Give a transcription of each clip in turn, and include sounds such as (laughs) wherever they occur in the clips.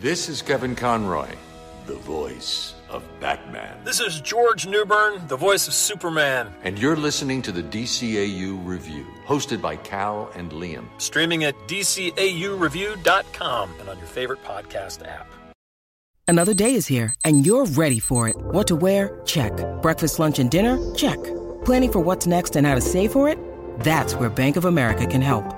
This is Kevin Conroy, the voice of Batman. This is George Newbern, the voice of Superman. And you're listening to the DCAU Review, hosted by Cal and Liam. Streaming at DCAUReview.com and on your favorite podcast app. Another day is here, and you're ready for it. What to wear? Check. Breakfast, lunch, and dinner? Check. Planning for what's next and how to save for it? That's where Bank of America can help.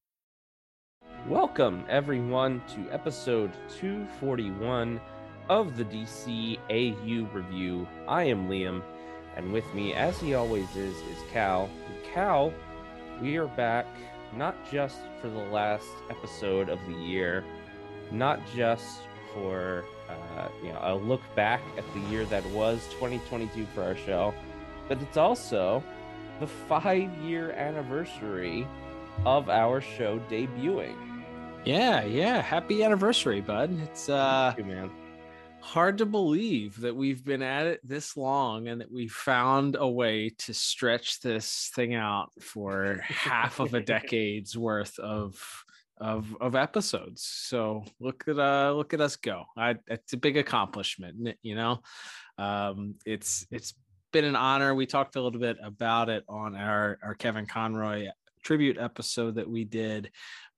Welcome, everyone, to episode 241 of the DC AU review. I am Liam, and with me, as he always is, is Cal. And Cal, we are back not just for the last episode of the year, not just for uh, you know a look back at the year that was 2022 for our show, but it's also the five-year anniversary of our show debuting. Yeah, yeah. Happy anniversary, bud. It's uh you, man. hard to believe that we've been at it this long and that we found a way to stretch this thing out for half of a (laughs) decade's worth of of of episodes. So look at uh look at us go. I it's a big accomplishment, you know. Um it's it's been an honor. We talked a little bit about it on our our Kevin Conroy tribute episode that we did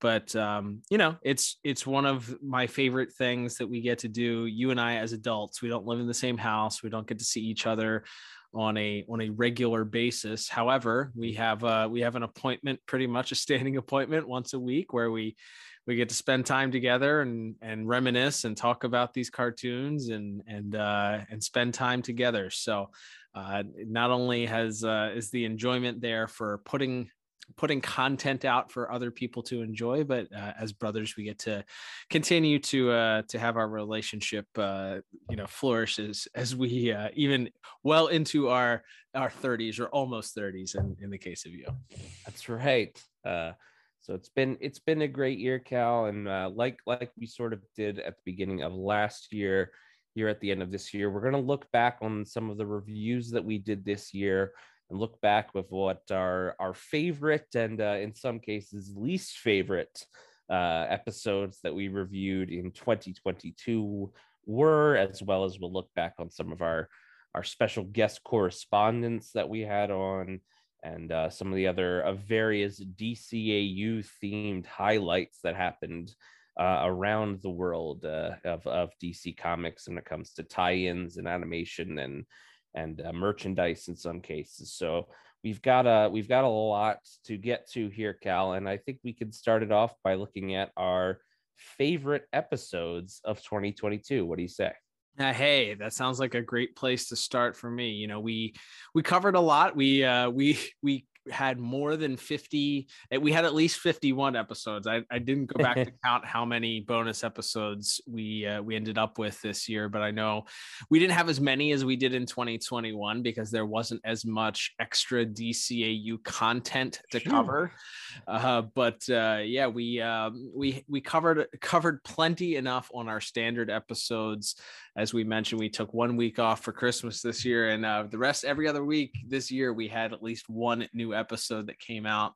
but um, you know it's it's one of my favorite things that we get to do you and i as adults. We don't live in the same house. We don't get to see each other on a on a regular basis. However we have uh we have an appointment pretty much a standing (laughs) appointment once a week where we we get to spend time together and and reminisce and talk about these cartoons and and uh and spend time together. So uh, not only has uh, is the enjoyment there for putting putting content out for other people to enjoy but uh, as brothers we get to continue to uh to have our relationship uh you know flourish as as we uh even well into our our 30s or almost 30s in in the case of you That's right. Uh, so it's been it's been a great year, Cal, and uh, like like we sort of did at the beginning of last year, here at the end of this year, we're going to look back on some of the reviews that we did this year and look back with what our our favorite and uh, in some cases least favorite uh, episodes that we reviewed in 2022 were, as well as we'll look back on some of our our special guest correspondents that we had on and uh, some of the other uh, various DCAU themed highlights that happened uh, around the world uh, of, of DC Comics when it comes to tie-ins and animation and and uh, merchandise in some cases. So we've got a we've got a lot to get to here, Cal, and I think we could start it off by looking at our favorite episodes of 2022. What do you say? Uh, hey, that sounds like a great place to start for me. You know, we we covered a lot. We uh we we had more than 50 eh, we had at least 51 episodes i, I didn't go back to (laughs) count how many bonus episodes we uh, we ended up with this year but i know we didn't have as many as we did in 2021 because there wasn't as much extra dcau content to Sure. cover uh, but uh, yeah we um, we we covered covered plenty enough on our standard episodes as we mentioned we took one week off for christmas this year and uh, the rest every other week this year we had at least one new episode that came out.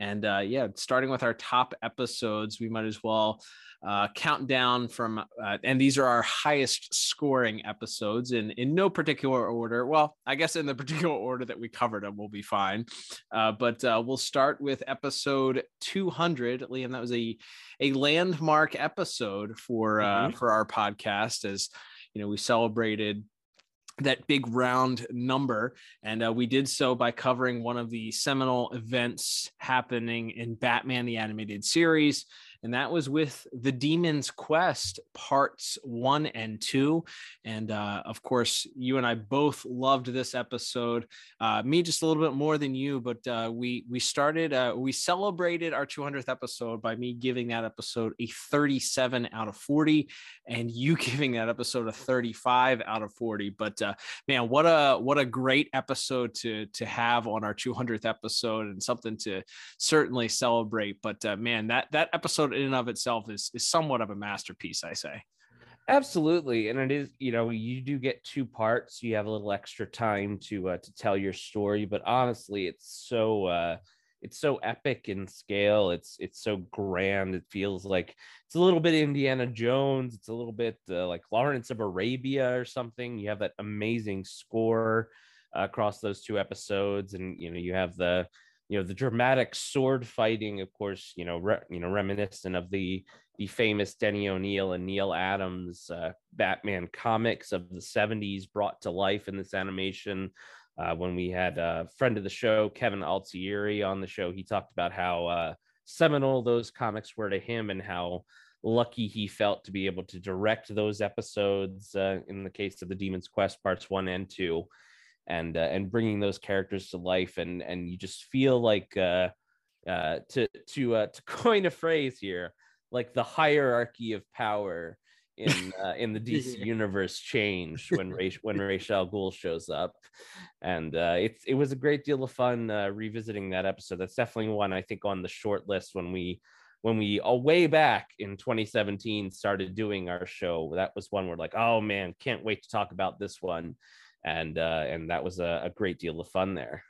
And uh, yeah starting with our top episodes we might as well uh, count down from uh, and these are our highest scoring episodes in in no particular order. Well i guess in the (laughs) particular order that we covered them we'll be fine. Uh, but uh, we'll start with episode 200 liam that was a a landmark episode for uh, Mhm. for our podcast as you know we celebrated that big round number. And uh, we did so by covering one of the seminal events happening in Batman the Animated Series and that was with The Demon's Quest parts one and two. And uh, of course, you and I both loved this episode. Uh, me just a little bit more than you, but uh, we we started uh, we celebrated our 200th episode by me giving that episode a 37 out of 40, and you (laughs) giving that episode a 35 out of 40. But uh, man, what a what a great episode to to have on our 200th episode, and something to certainly celebrate. But uh, man, that that episode episode in and of itself is is somewhat of a masterpiece, I say. Absolutely, and it is. You know, you do get two parts. You have a little extra time to uh, to tell your story, but honestly, it's so uh, it's so epic in scale. It's it's so grand. It feels like it's a little bit Indiana Jones. It's a little bit uh, like Lawrence of Arabia or something. You have that amazing score uh, across those two episodes, and you know you have the you know the dramatic sword fighting of course you know re, you know reminiscent of the the famous denny o'neil and neal adams uh, batman comics of the 70s brought to life in this animation. Uh, when we had a friend of the show kevin altieri on the show he talked about how uh, seminal those comics were to him and how lucky he felt to be able to direct those episodes uh, in the case of the demon's quest parts one and two and uh, and bringing those characters to life and and you just feel like uh, uh, to to uh, to (laughs) coin a phrase here like the hierarchy of power in uh, (laughs) in the DC universe changed when (laughs) Ra's, when Ra's al Ghul shows up, and uh, it's it was a great deal of fun uh, revisiting that episode. That's definitely one I think on the short list when we when we all way back in 2017 started doing our show. That was one we're like, oh man, can't wait to talk about this one and uh, and that was a, a great deal of fun there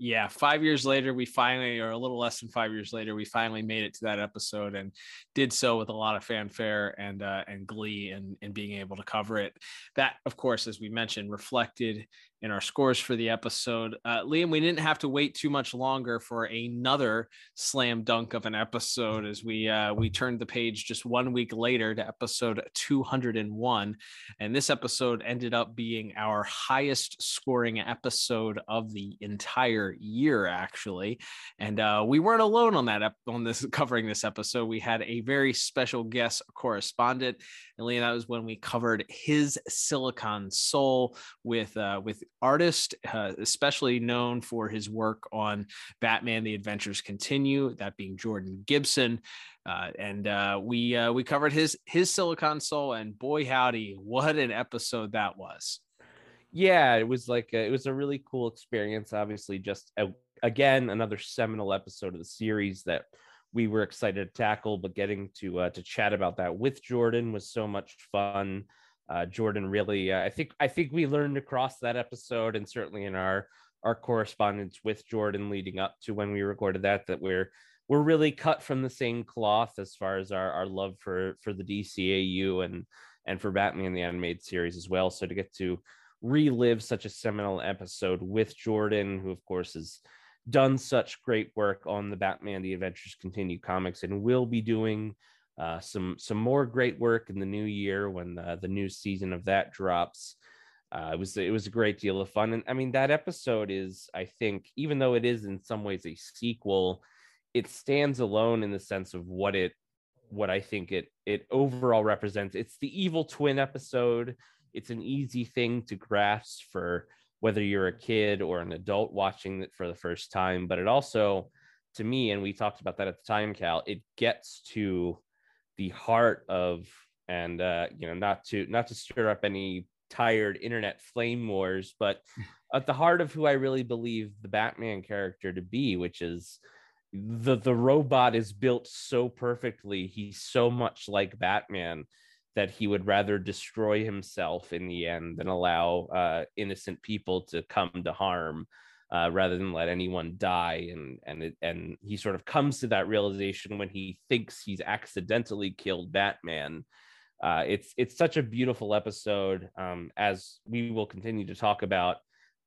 yeah five years later we finally or a little less than five years later we finally made it to that episode and did so with a lot of fanfare and uh, and glee and, and being able to cover it that of course as we mentioned reflected in our scores for the episode. Uh, Liam, we didn't have to wait too much longer for another slam dunk of an episode as we uh, we turned the page just one week later to episode 201, and this episode ended up being our highest scoring episode of the entire year, actually. And uh, we weren't alone on that ep- on this (laughs) covering this episode. We had a very special guest correspondent, and Liam, that was when we covered his Silicon Soul with uh, with artist, uh, especially known for his work on Batman: The Adventures Continue, that being Jordan Gibson. Uh, and uh, we uh, we covered his his Silicon Soul, and boy howdy, what an episode that was! Yeah, it was like a, it was a really cool experience. Obviously, just a, again another seminal episode of the series that we were excited to tackle. But getting to uh, to chat about that with Jordan was so much fun uh, Jordan really, uh, I think, I think we learned across that episode, and certainly in our our correspondence with Jordan leading up to when we recorded that, that we're we're really cut from the same cloth as far as our, our love for for the DCAU and and for Batman the animated series as well. So to get to relive such a seminal episode with Jordan, who of course has done such great work on the Batman the Adventures Continue comics and will be doing uh, some some more great work in the new year when uh, the new season of that drops. Uh, it was it was a great deal of fun, and I mean that episode is I think even though it is in some ways a sequel, it stands alone in the sense of what it what I think it it overall represents. It's the evil twin episode. It's an easy thing to grasp for whether you're a kid or an adult watching it for the first time, but it also to me and we talked about that at the time cal it gets to the heart of and uh, you know not to not to stir up any tired internet flame wars, but (laughs) at the heart of who I really believe the Batman character to be, which is the the robot is built so perfectly. He's so much like Batman that he would rather destroy himself in the end than allow uh, innocent people to come to harm uh, rather than let anyone die. And and it, and he sort of comes to that realization when he thinks he's accidentally killed Batman. Uh, it's it's such a beautiful episode. Um, as we will continue to talk about,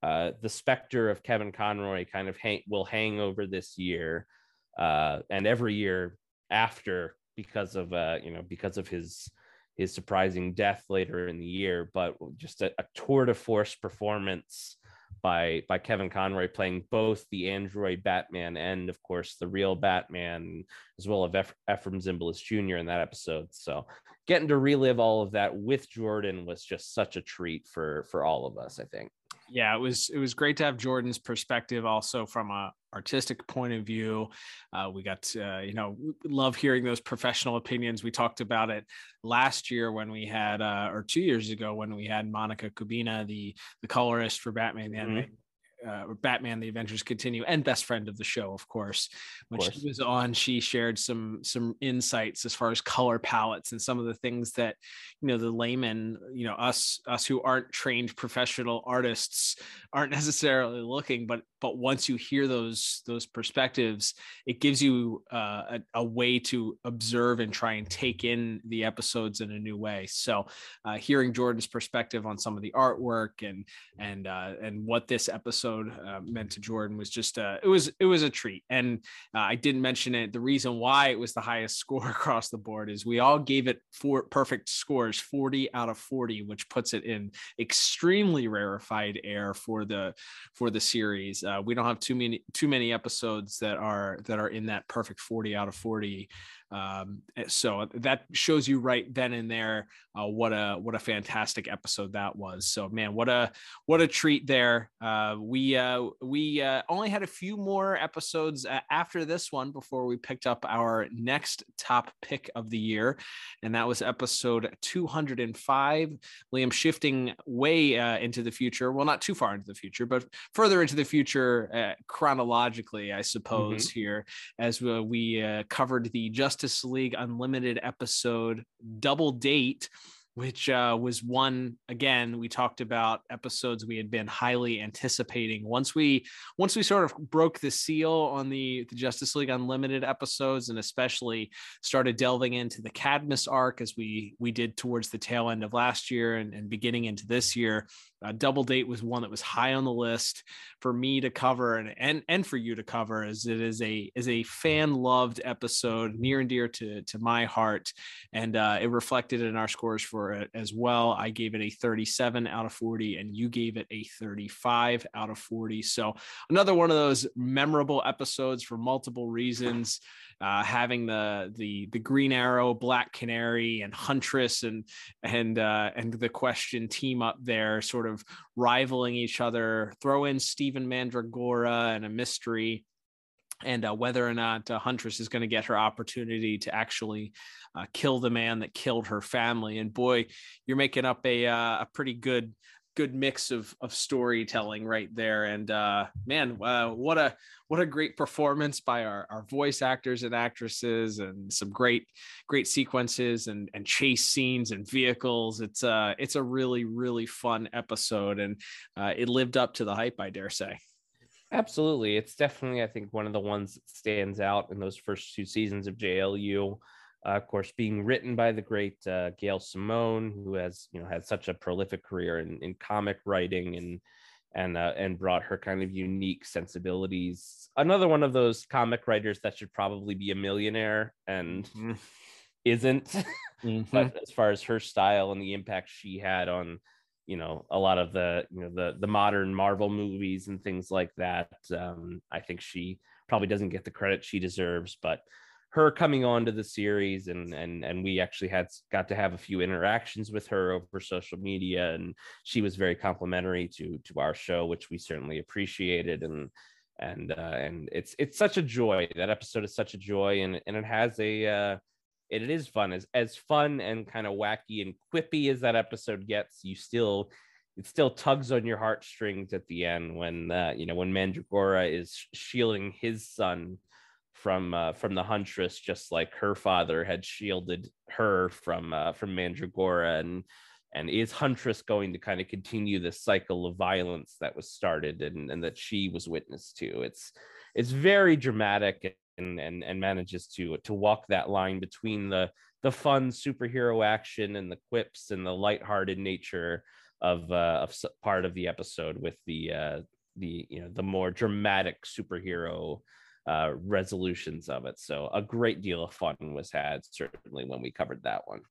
uh, the specter of Kevin Conroy kind of hang, will hang over this year uh, and every year after because of uh, you know because of his his surprising death later in the year, but just a, a tour de force performance by by Kevin Conroy playing both the android Batman and of course the real Batman as well as Eph- Efrem Zimbalist Jr. in that episode. So getting to relive all of that with Jordan was just such a treat for for all of us, I think. Yeah, it was it was great to have Jordan's perspective also from a artistic point of view. Uh, we got uh, you know love hearing those professional opinions. We talked about it last year when we had uh, or two years ago when we had Monica Kubina, the the colorist for Batman the mm-hmm uh, Batman: The Adventures Continue, and best friend of the show, of course. When of course. she was on, she shared some some insights as far as color palettes and some of the things that you know the layman, you know us us who aren't trained professional artists aren't (laughs) necessarily looking, but but once you hear those those perspectives, it gives you uh, a, a, way to observe and try and take in the episodes in a new way. So, uh, hearing Jordan's perspective on some of the artwork and and uh, and what this episode uh, meant to Jordan was just uh, it was it was a treat. And uh, I didn't mention it. The reason why it was the highest (laughs) score across the board is we all gave it four perfect scores, 40 out of 40, which puts it in extremely rarefied air for the for the series. Uh, we don't have too many too many episodes that are that are in that perfect 40 out of 40 um, eh, so that shows you right then and there uh, what a what a fantastic episode that was. So man, what a what a treat there. Uh, we uh, we uh, only had a few more episodes uh, after this one before we picked up our next top pick of the year, and that was episode 205. Liam shifting way uh, into the future. Well, not too far into the future, but further into the future chronologically, I suppose. Mm-hmm. Here as we covered the Justice Justice League Unlimited episode Double Date, which uh, was one again we talked about episodes we had been highly anticipating. Once we once we sort of broke the seal on the, the justice league unlimited episodes and especially started delving into the cadmus arc as we we did towards the tail end of last year and, and beginning into this year uh, Double Date was one that was high on the list for me to cover and and, and for you to cover, as it is a is a fan loved episode near and dear to to my heart, and uh, it reflected in our scores for it as well. I gave it a 37 out of 40, and you gave it a 35 out of 40. So another one of those memorable episodes for multiple reasons uh, having the the the Green Arrow, Black Canary, and Huntress, and and uh, and the Question team up there, sort of rivaling each other. Throw in Steven Mandragora and a mystery, and uh, whether or not uh, Huntress is going to get her opportunity to actually uh, kill the man that killed her family. And boy, you're making up a uh, a pretty good good mix of of storytelling right there. And uh man uh, what a what a great performance by our, our voice actors and actresses and some great great sequences and and chase scenes and vehicles. It's uh it's a really really fun episode and uh, it lived up to the hype i dare say. Absolutely. It's definitely i think one of the ones that stands out in those first two seasons of jlu uh, of course, being written by the great uh, Gail Simone, who has you know had such a prolific career in, in comic writing and and uh, and brought her kind of unique sensibilities. Another one of those comic writers that should probably be a millionaire and mm-hmm. isn't. (laughs) mm-hmm. but as far as her style and the impact she had on you know a lot of the you know the the modern Marvel movies and things like that, um, I think she probably doesn't get the credit she deserves, but her coming on to the series and and and we actually had got to have a few interactions with her over social media and she was very complimentary to to our show which we certainly appreciated and and uh, and it's it's such a joy. That episode is such a joy and and it has a uh it, it is fun. As as fun and kind of wacky and quippy as that episode gets you still it still tugs on your heartstrings at the end when uh, you know when Mandragora is shielding his son from uh, from the huntress, just like her father had shielded her from uh, from Mandragora, and and is Huntress going to kind of continue this cycle of violence that was started and, and that she was witness to? It's it's very dramatic and and and manages to to walk that line between the the fun superhero action and the quips and the lighthearted nature of uh, of part of the episode with the uh, the you know the more dramatic superhero uh, resolutions of it. So a great deal of fun was had certainly when we covered that one.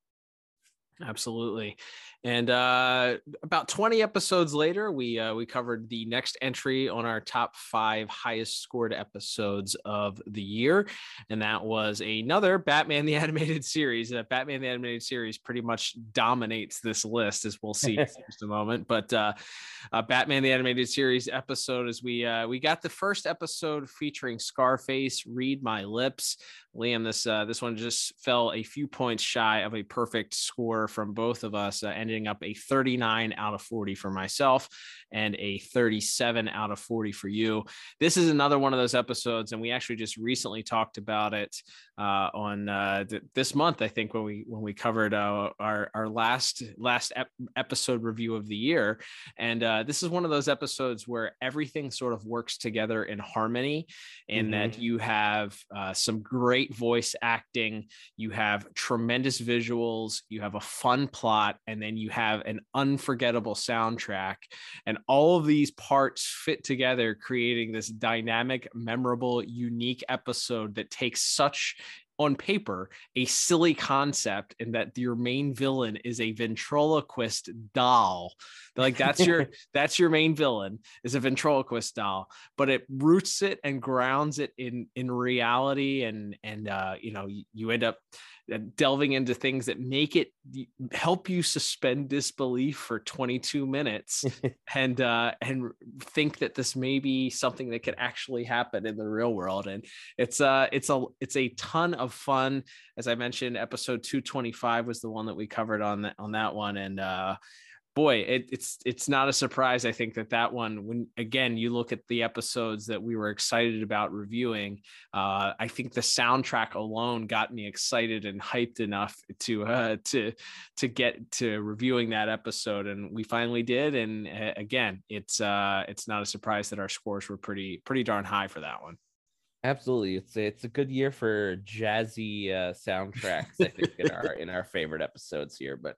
Absolutely. And uh, about 20 episodes later, we uh, we covered the next entry on our top five highest scored episodes of the year, and that was another Batman the (laughs) Animated Series. That uh, Batman the Animated Series pretty much dominates this list, as we'll (laughs) see in just a moment. But uh, uh, Batman the Animated Series episode, as we uh, we got the first episode featuring Scarface, Read My Lips. Liam, this uh, this one just fell a few points shy of a perfect score from both of us, uh, ending up a 39 out of 40 for myself and a 37 out of 40 for you. This is another one of those episodes, and we actually just recently talked about it uh, on uh, th- this month. I think when we when we covered uh, our our last last ep- episode review of the year, and uh, this is one of those episodes where everything sort of works together in harmony, and mm-hmm. that you have uh, some great voice acting, you have tremendous visuals, you have a fun plot, and then you have an unforgettable soundtrack, and all of these parts fit together, creating this dynamic, memorable, unique episode that takes such on paper a silly concept in that your main villain is a ventriloquist doll. Like that's your (laughs) that's your main villain is a ventriloquist doll. But it roots it and grounds it in in reality and and uh you know you, you end up delving into things that make it help you suspend disbelief for 22 minutes (laughs) and uh and think that this may be something that could actually happen in the real world. And it's uh it's a it's a ton of fun. As i mentioned episode 225 was the one that we covered on that on that one. And uh boy, it, it's it's not a surprise. I think that that one, when again you look at the episodes that we were excited about reviewing, uh, I think the soundtrack alone got me excited and hyped enough to uh, to to get to reviewing that episode, and we finally did. And uh, again, it's uh, it's not a surprise that our scores were pretty pretty darn high for that one. Absolutely, it's it's a good year for jazzy uh, soundtracks. I think in our in our favorite episodes here, but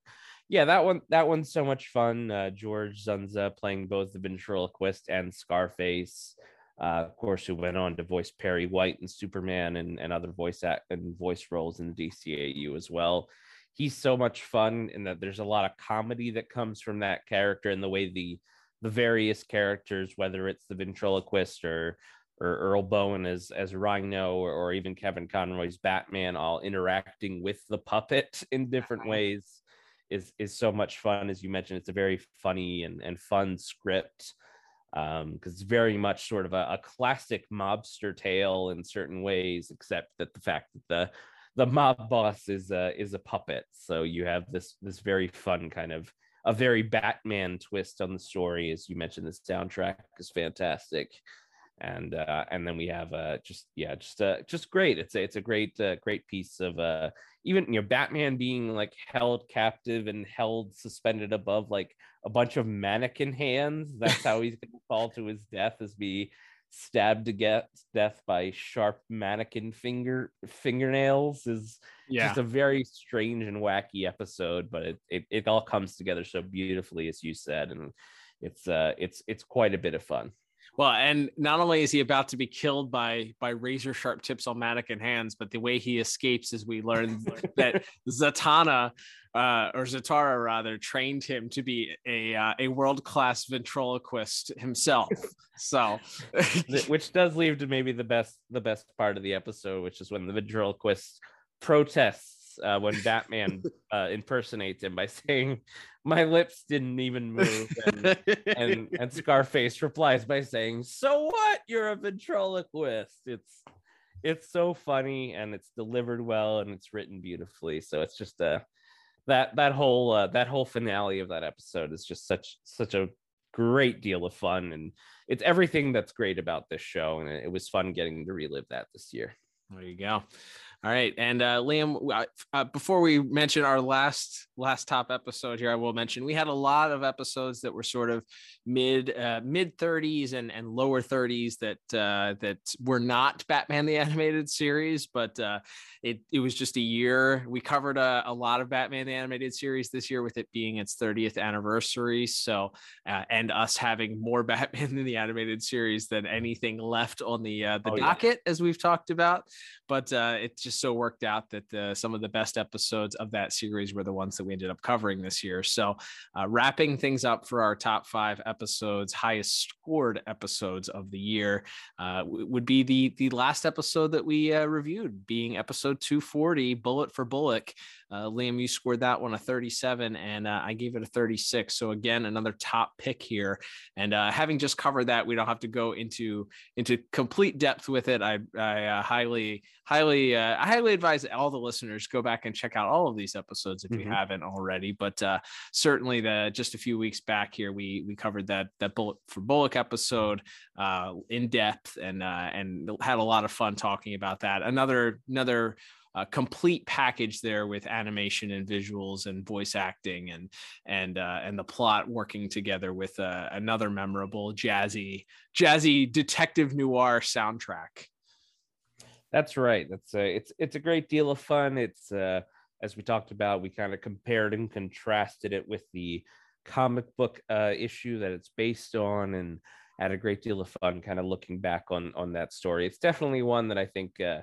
yeah, that one that one's so much fun. Uh, George Dzundza playing both the ventriloquist and Scarface. Uh, of course, who went on to voice Perry White and Superman and, and other voice act and voice roles in the DCAU as well. He's so much fun in that there's a lot of comedy that comes from that character and the way the the various characters, whether it's the ventriloquist or or Earl Boen as as Rhino or, or even Kevin Conroy's Batman, all interacting with the puppet (laughs) in different ways is is so much fun. As you mentioned, it's a very funny and, and fun script because um, it's very much sort of a, a, classic mobster tale in certain ways, except that the fact that the the mob boss is a is a puppet. So you have this this very fun kind of a very Batman twist on the story. As you mentioned, the soundtrack is fantastic and uh, and then we have uh, just yeah just uh, just great. It's a it's a great uh, great piece of uh, even you know batman being like held captive and held suspended above like a bunch of mannequin hands. That's how he's gonna (laughs) fall to his death is be stabbed to get death by sharp mannequin finger fingernails is yeah. just a very strange and wacky episode but it, it it all comes together so beautifully as you said. And it's uh it's it's quite a bit of fun well, and not only is he about to be killed by by razor sharp tips on mannequin hands, but the way he escapes is we learn that (laughs) Zatanna uh, or Zatara rather trained him to be a uh, a world class ventriloquist himself. (laughs) So, (laughs) which does leave to maybe the best the best part of the episode, which is when the ventriloquist protests uh, when Batman (laughs) uh, impersonates him by saying, "My lips didn't even move," and, and, and (laughs) Scarface replies by saying, "So what? You're a ventriloquist." It's it's so funny and it's delivered well and it's written beautifully. So it's just a uh, that that whole uh, that whole finale of that episode is just such such a great deal of fun and it's everything that's great about this show and it, it was fun getting to relive that this year. There you go. All right, and uh, Liam, uh, before we mention our last last top episode here, I will mention we had a lot of episodes that were sort of mid uh, mid 30s and and lower 30s that uh, that were not Batman the Animated Series, but uh, it it was just a year. We covered a, a, lot of Batman the Animated Series this year, with it being its 30th anniversary. So, uh, and us having more (laughs) Batman in the Animated Series than anything left on the uh, the oh, docket, yeah. as we've talked about. but uh, it just so worked out that uh, some of the best episodes of that series were the ones that we ended up covering this year. So, uh, wrapping things up for our top five episodes, highest scored episodes of the year, uh, would be the the last episode that we uh, reviewed, being episode 240, Bullet for Bullock. Uh, Liam, you scored that one a 37, and uh, I gave it a 36. So again, another top pick here. And uh, having just covered that, we don't have to go into into complete depth with it. I, I uh, highly, highly, uh, I highly advise all the listeners go back and check out all of these episodes if mm-hmm. you haven't already. But uh, certainly, the just a few weeks back here, we we covered that that bullet for Bullock episode in depth and and had a lot of fun talking about that. Another another a complete package there with animation and visuals and voice acting and and uh, and the plot working together with uh, another memorable jazzy jazzy detective noir soundtrack. That's right. That's a, it's it's a great deal of fun. It's uh, as we talked about, we kind of compared and contrasted it with the comic book uh, issue that it's based on, and had a great deal of fun kind of looking back on on that story. It's definitely one that I think uh,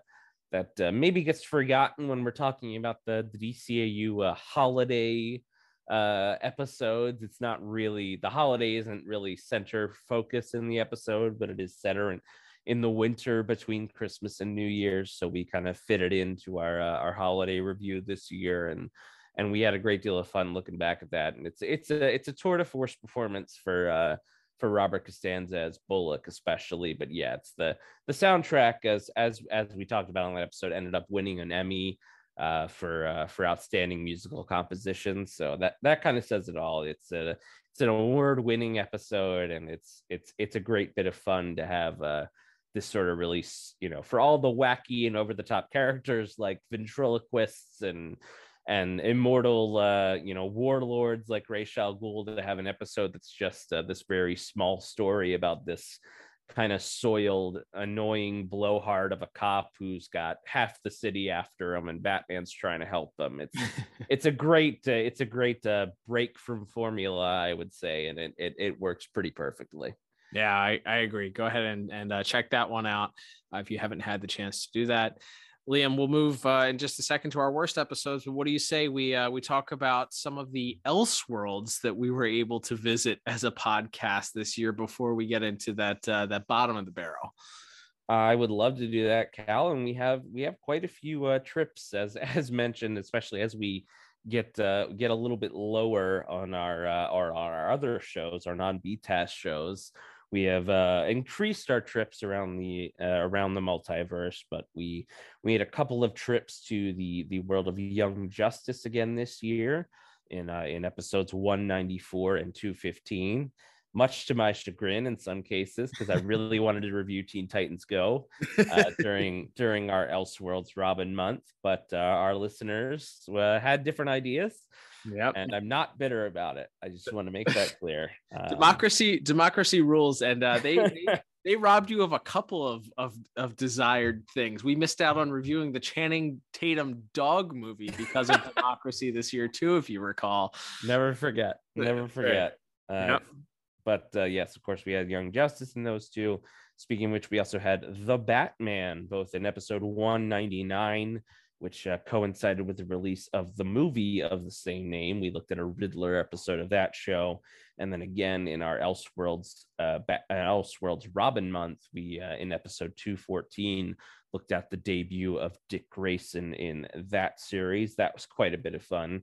that uh, maybe gets forgotten when we're talking about the, the DCAU uh, holiday uh, episodes. It's not really the holiday isn't really center focus in the episode, but it is center in, in the winter between Christmas and New Year's. So we kind of fit it into our uh, our holiday review this year, and and we had a great deal of fun looking back at that. And it's it's a it's a tour de force performance for uh, for Robert Costanzo as Bullock, especially. But yeah, it's the the soundtrack as as as we talked about on that episode ended up winning an Emmy uh, for uh, for outstanding musical composition. So that that kind of says it all. It's a it's an award winning episode, and it's it's it's a great bit of fun to have. Uh, this sort of release, you know, for all the wacky and over the top characters like ventriloquists and and immortal uh you know warlords like Ra's al Ghul to have an episode that's just uh, this very small story about this kind of soiled annoying blowhard of a cop who's got half the city after him and batman's trying to help them it's (laughs) it's a great uh, it's a great uh, break from formula i would say and it, it, it works pretty perfectly. Yeah i, I agree. Go ahead and, and uh, check that one out uh, if you haven't had the chance to do that Liam, we'll move uh, in just a second to our worst episodes. But what do you say we uh, we talk about some of the else worlds that we were able to visit as a podcast this year before we get into that uh, that bottom of the barrel? I would love to do that, Cal, and we have we have quite a few uh, trips as (laughs) as mentioned, especially as we get uh, get a little bit lower on our uh, our, our other shows, our non BTAS shows we have uh, increased our trips around the uh, around the multiverse, but we we had a couple of trips to the the world of Young Justice again this year in uh, in episodes 194 and 215 much to my chagrin in some cases because I really wanted to review Teen Titans Go uh, (laughs) during during our Elseworlds Robin month, but uh, our listeners uh, had different ideas. Yeah, and I'm not bitter about it. I just want to make that clear. (laughs) Um, democracy, democracy rules, and uh, they, (laughs) they they robbed you of a couple of, of of desired things. We missed out on reviewing the Channing Tatum dog movie because of (laughs) democracy this year too, if you recall. Never forget. Never forget. Uh, yep. But uh, yes, of course, we had Young Justice in those two. Speaking which, we also had The Batman, both in episode 199 which uh, coincided with the release of the movie of the same name. We looked at a Riddler episode of that show, and then again in our Elseworlds uh, uh, Elseworlds Robin month, we uh, in episode two fourteen looked at the debut of Dick Grayson in that series. That was quite a bit of fun.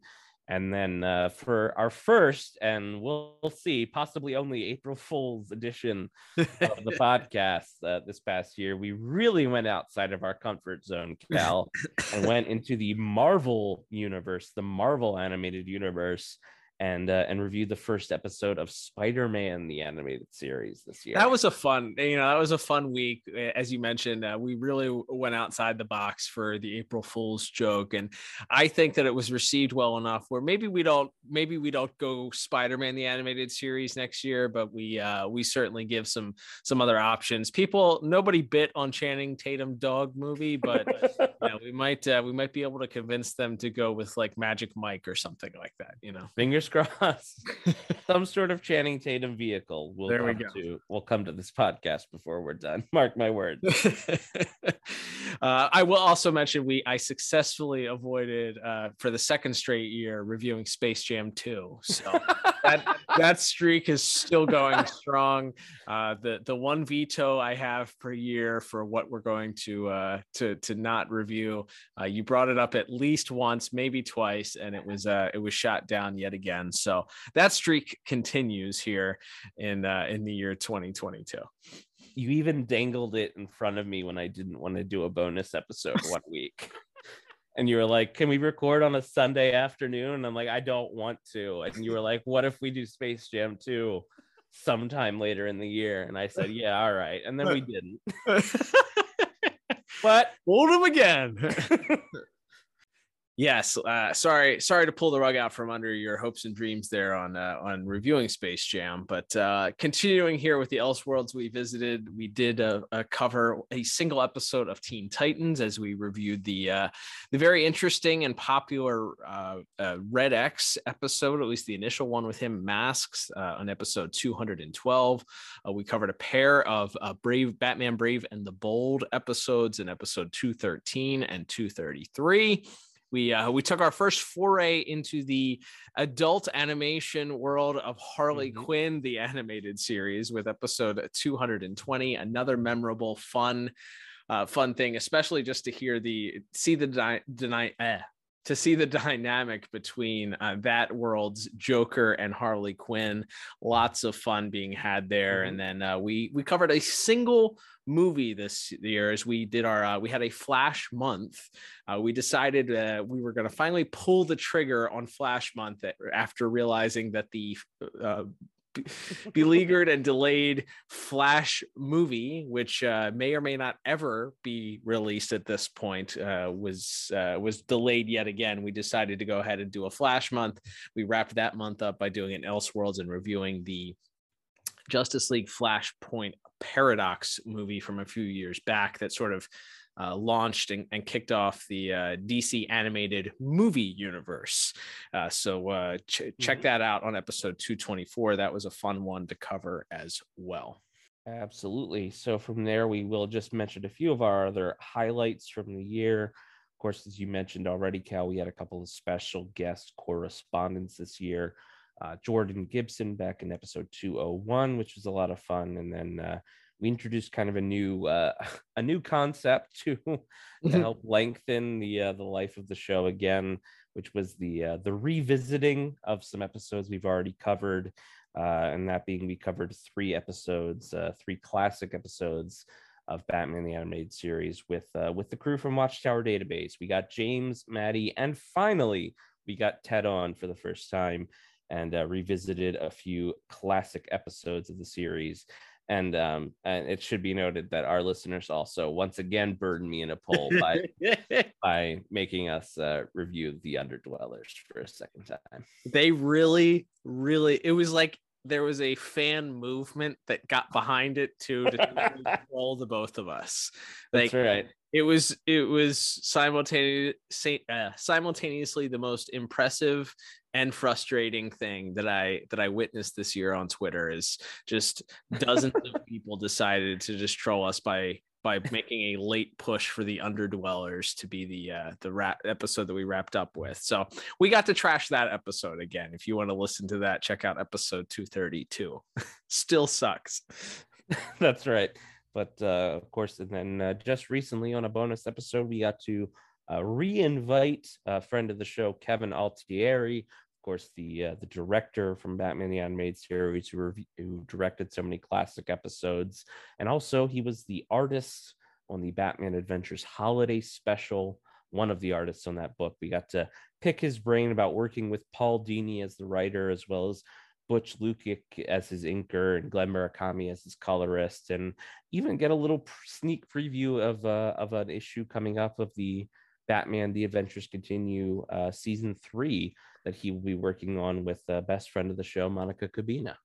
And then uh, for our first, and we'll, we'll, see, possibly only April Fool's edition of the (laughs) podcast uh, this past year, we really went outside of our comfort zone, Cal, and went into the Marvel universe, the Marvel animated universe and uh, and reviewed the first episode of Spider-Man the animated series this year. That was a fun, you know, that was a fun week. As you mentioned, uh, we really went outside the box for the April Fool's joke, and I think that it was received well enough. Where maybe we don't, maybe we don't go Spider-Man the animated series next year, but we uh, we certainly give some some other options. People, nobody bit on Channing Tatum dog movie, but you know, we might uh, we might be able to convince them to go with like Magic Mike or something like that. You know, fingers crossed. (laughs) Some sort of Channing Tatum vehicle will There we come go. to will come to this podcast before we're done. (laughs) Mark my words. (laughs) uh, I will also mention we I successfully avoided uh, for the second straight year reviewing Space Jam 2. So that that streak is still going strong. Uh, the the one veto I have per year for what we're going to uh, to to not review. Uh, you brought it up at least once, maybe twice, and it was uh, it was shot down yet again. So that streak continues here in uh, in the year 2022. You even dangled it in front of me when I didn't want to do a bonus episode one (laughs) week. And you were like, "Can we record on a Sunday afternoon?" And I'm like, "I don't want to." And you were like, "What if we do Space Jam 2 sometime later in the year?" And I said, "Yeah, all right." And then we (laughs) didn't. (laughs) But Hold him again. Yes. Uh, sorry, sorry to pull the rug out from under your hopes and dreams there on uh, on reviewing Space Jam. But uh, continuing here with the Elseworlds we visited, we did uh, uh, cover a single episode of Teen Titans as we reviewed the uh, the very interesting and popular uh, uh, Red X episode, at least the initial one with him, Masks, on episode 212. Uh, we covered a pair of Brave Batman Brave and the Bold episodes in episode 213 and 233. We uh, we took our first foray into the adult animation world of Harley Mhm. Quinn, the animated series, with episode 220. Another memorable, fun, uh, fun thing, especially just to hear the see the dy- deny eh, to see the (laughs) dynamic between uh, that world's Joker and Harley Quinn. Lots of fun being had there, and then uh, we we covered a single movie this year as we did our uh, we had a flash month uh, we decided uh, we were going to finally pull the trigger on flash month after realizing that the uh, (laughs) beleaguered and delayed flash movie which uh, may or may not ever be released at this point uh, was uh, was delayed yet again. We decided to go ahead and do a flash month. We wrapped that month up by doing an elseworlds and reviewing the Justice League Flashpoint Paradox movie from a few years back that sort of uh, launched and, and kicked off the uh, DC animated movie universe. Uh, so uh, ch- check Mhm. that out on episode 224. That was a fun one to cover as well. Absolutely. So from there, we will just mention a few of our other highlights from the year. Of course, as you mentioned already, Cal, we had a couple of special guest correspondents this year. Uh, Jordan Gibson back in episode 201, which was a lot of fun, and then uh, we introduced kind of a new uh, (laughs) a new concept to, (laughs) to help lengthen the uh, the life of the show again, which was the uh, the revisiting of some episodes we've already covered uh, and that being we covered three episodes, uh, three classic episodes of Batman the Animated Series with uh, with the crew from Watchtower Database. We got James, Maddie, and finally we got Ted on for the first time and uh, revisited a few classic episodes of the series. And um, and it should be noted that our listeners also once again burdened me in a poll by (laughs) by making us uh, review the Underdwellers for a second time. they really, really, it was like there was a fan movement that got behind it too to (laughs) control the both of us. Like That's right. It was it was simultaneous uh, simultaneously the most impressive and frustrating thing that I that I witnessed this year on Twitter is just dozens of (laughs) people decided to just troll us by by making a late push for the underdwellers to be the uh the wrap episode that we wrapped up with. So we got to trash that episode again. If you want to listen to that, check out episode 232. (laughs) Still sucks. (laughs) That's right. But uh, of course, and then uh, just recently on a bonus episode, we got to uh, re-invite a friend of the show, Kevin Altieri, of course, the uh, the director from Batman the Animated Series, who, rev- who directed so many classic episodes, and also he was the artist on the Batman Adventures Holiday Special. One of the artists on that book. We got to pick his brain about working with Paul Dini as the writer, as well as Butch Lukic as his inker and Glenn Murakami as his colorist, and even get a little sneak preview of uh, of an issue coming up of the Batman: The Adventures Continue uh, season three that he will be working on with uh, best friend of the show, Monica Kubina.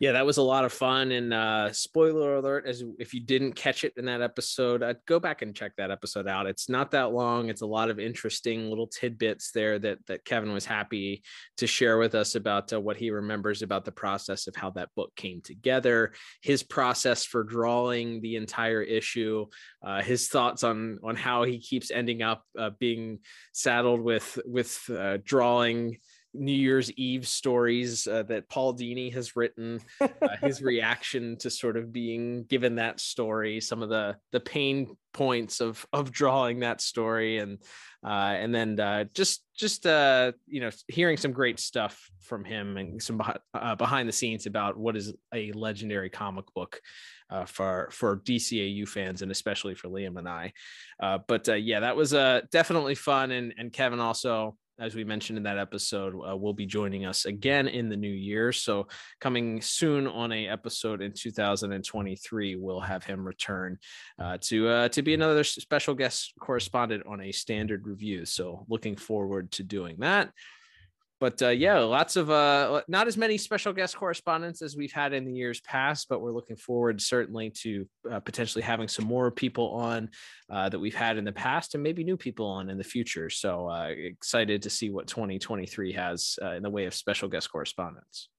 Yeah, that was a lot of fun. And uh, spoiler alert, as if you didn't catch it in that episode, I'd go back and check that episode out. It's not that long. It's a lot of interesting little tidbits there that that Kevin was happy to share with us about uh, what he remembers about the process of how that book came together, his process for drawing the entire issue, uh, his thoughts on on how he keeps ending up uh, being saddled with with uh, drawing New Year's Eve stories uh, that Paul Dini has written, uh, (laughs) his reaction to sort of being given that story, some of the the pain points of of drawing that story, and uh, and then uh, just just uh, you know hearing some great stuff from him and some uh, behind the scenes about what is a legendary comic book. Uh, for for DCAU fans and especially for Liam and I, uh, but uh, yeah, that was uh, definitely fun. And and Kevin also as we mentioned in that episode, uh, will be joining us again in the new year. So, coming soon on a episode in 2023, we'll have him return uh, to uh, to be another special guest correspondent on a standard review. So, looking forward to doing that but uh, yeah, lots of uh, not as many special guest correspondents as we've had in the years past, but we're looking forward certainly to uh, potentially having some more people on uh, that we've had in the past and maybe new people on in the future. So uh, excited to see what 2023 has uh, in the way of special guest correspondents.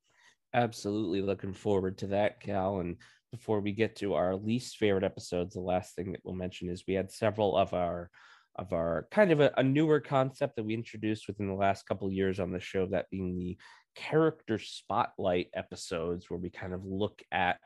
Absolutely looking forward to that, Cal. And before we get to our least favorite episodes, the last thing that we'll mention is we had several of our of our kind of a, a, newer concept that we introduced within the last couple years on the show, that being the character spotlight episodes, where we kind of look at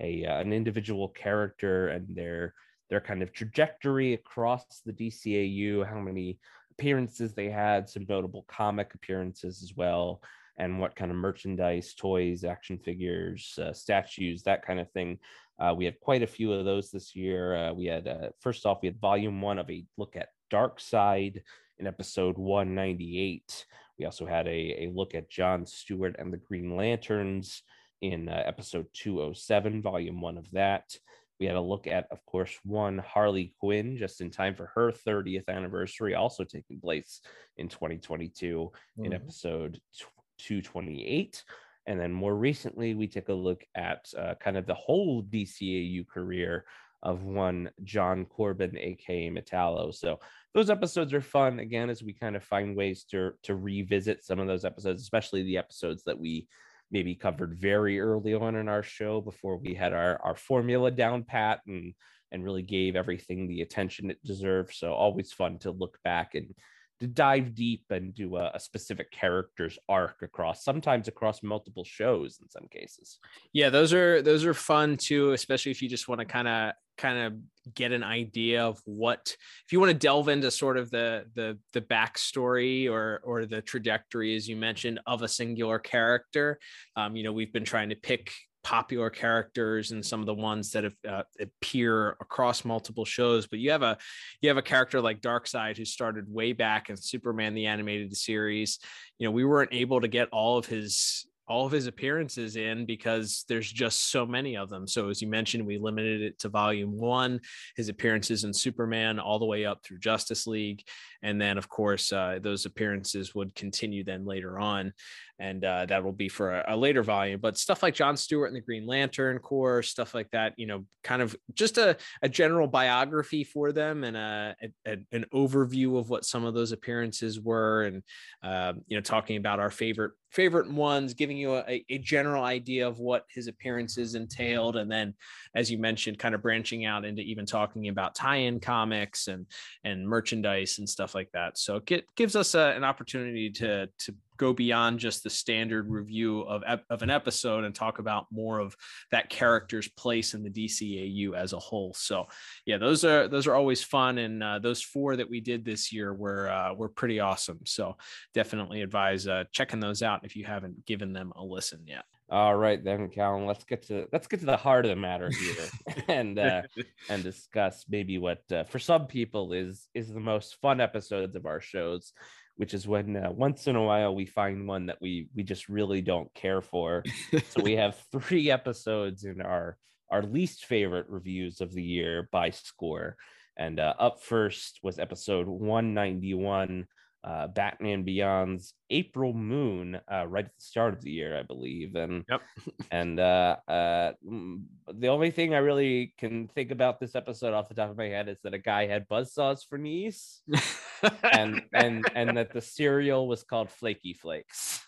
a uh, an individual character and their their kind of trajectory across the DCAU, how many appearances they had, some notable comic appearances as well, and what kind of merchandise, toys, action figures, uh, statues, that kind of thing uh, we had quite a few of those this year. Uh, we had, uh, first off, we had volume one of a look at Darkseid in episode 198. We also had a, a look at John Stewart and the Green Lanterns in uh, episode 207, volume one of that. We had a look at, of course, one Harley Quinn just in time for her 30th anniversary, also taking place in 2022 mm-hmm. in episode 228. And then more recently, we take a look at uh, kind of the whole DCAU career of one John Corben, aka Metallo. So those episodes are fun again as we kind of find ways to to revisit some of those episodes, especially the episodes that we maybe covered very early on in our show before we had our our formula down pat and and really gave everything the attention it deserved. So always fun to look back and to dive deep and do a, a, specific character's arc across sometimes across multiple shows in some cases. Yeah those are those are fun too especially if you just want to kind of kind of get an idea of what if you want to delve into sort of the the the backstory or or the trajectory as you mentioned of a singular character. Um, you know we've been trying to pick popular characters and some of the ones that have, uh, appear across multiple shows but you have a you have a character like Darkseid who started way back in superman the animated series you know we weren't able to get all of his all of his appearances in because there's just so many of them. So as you mentioned, we limited it to volume one, his appearances in Superman all the way up through Justice League. And then of course, uh, those appearances would continue then later on and uh, that will be for a, a, later volume. But stuff like John Stewart and the Green Lantern Corps, stuff like that, you know, kind of just a, a general biography for them and a, a, an overview of what some of those appearances were, and uh, you know, talking about our favorite favorite ones, giving you a, a general idea of what his appearances entailed, and then, as you mentioned, kind of branching out into even talking about tie-in comics and and merchandise and stuff like that. So it gives us a, an opportunity to to go beyond just the standard review of, of an episode and talk about more of that character's place in the DCAU as a whole. So yeah, those are those are always fun, and uh, those four that we did this year were uh, were pretty awesome. So definitely advise uh, checking those out if you haven't given them a listen yet. All right, then, Callan. Let's get to let's get to the heart of the matter here, (laughs) and uh, and discuss maybe what uh, for some people is is the most fun episodes of our shows, which is when uh, once in a while we find one that we we just really don't care for. so we (laughs) have three episodes in our our least favorite reviews of the year by score. And uh, up first was episode 191 uh, Batman Beyond's April Moon uh, right at the start of the year, I believe. And Yep. (laughs) and uh, uh, mm, the only thing I really can think about this episode off the top of my head is that a guy had buzzsaws for knees, (laughs) and (laughs) and and that the cereal was called Flaky Flakes.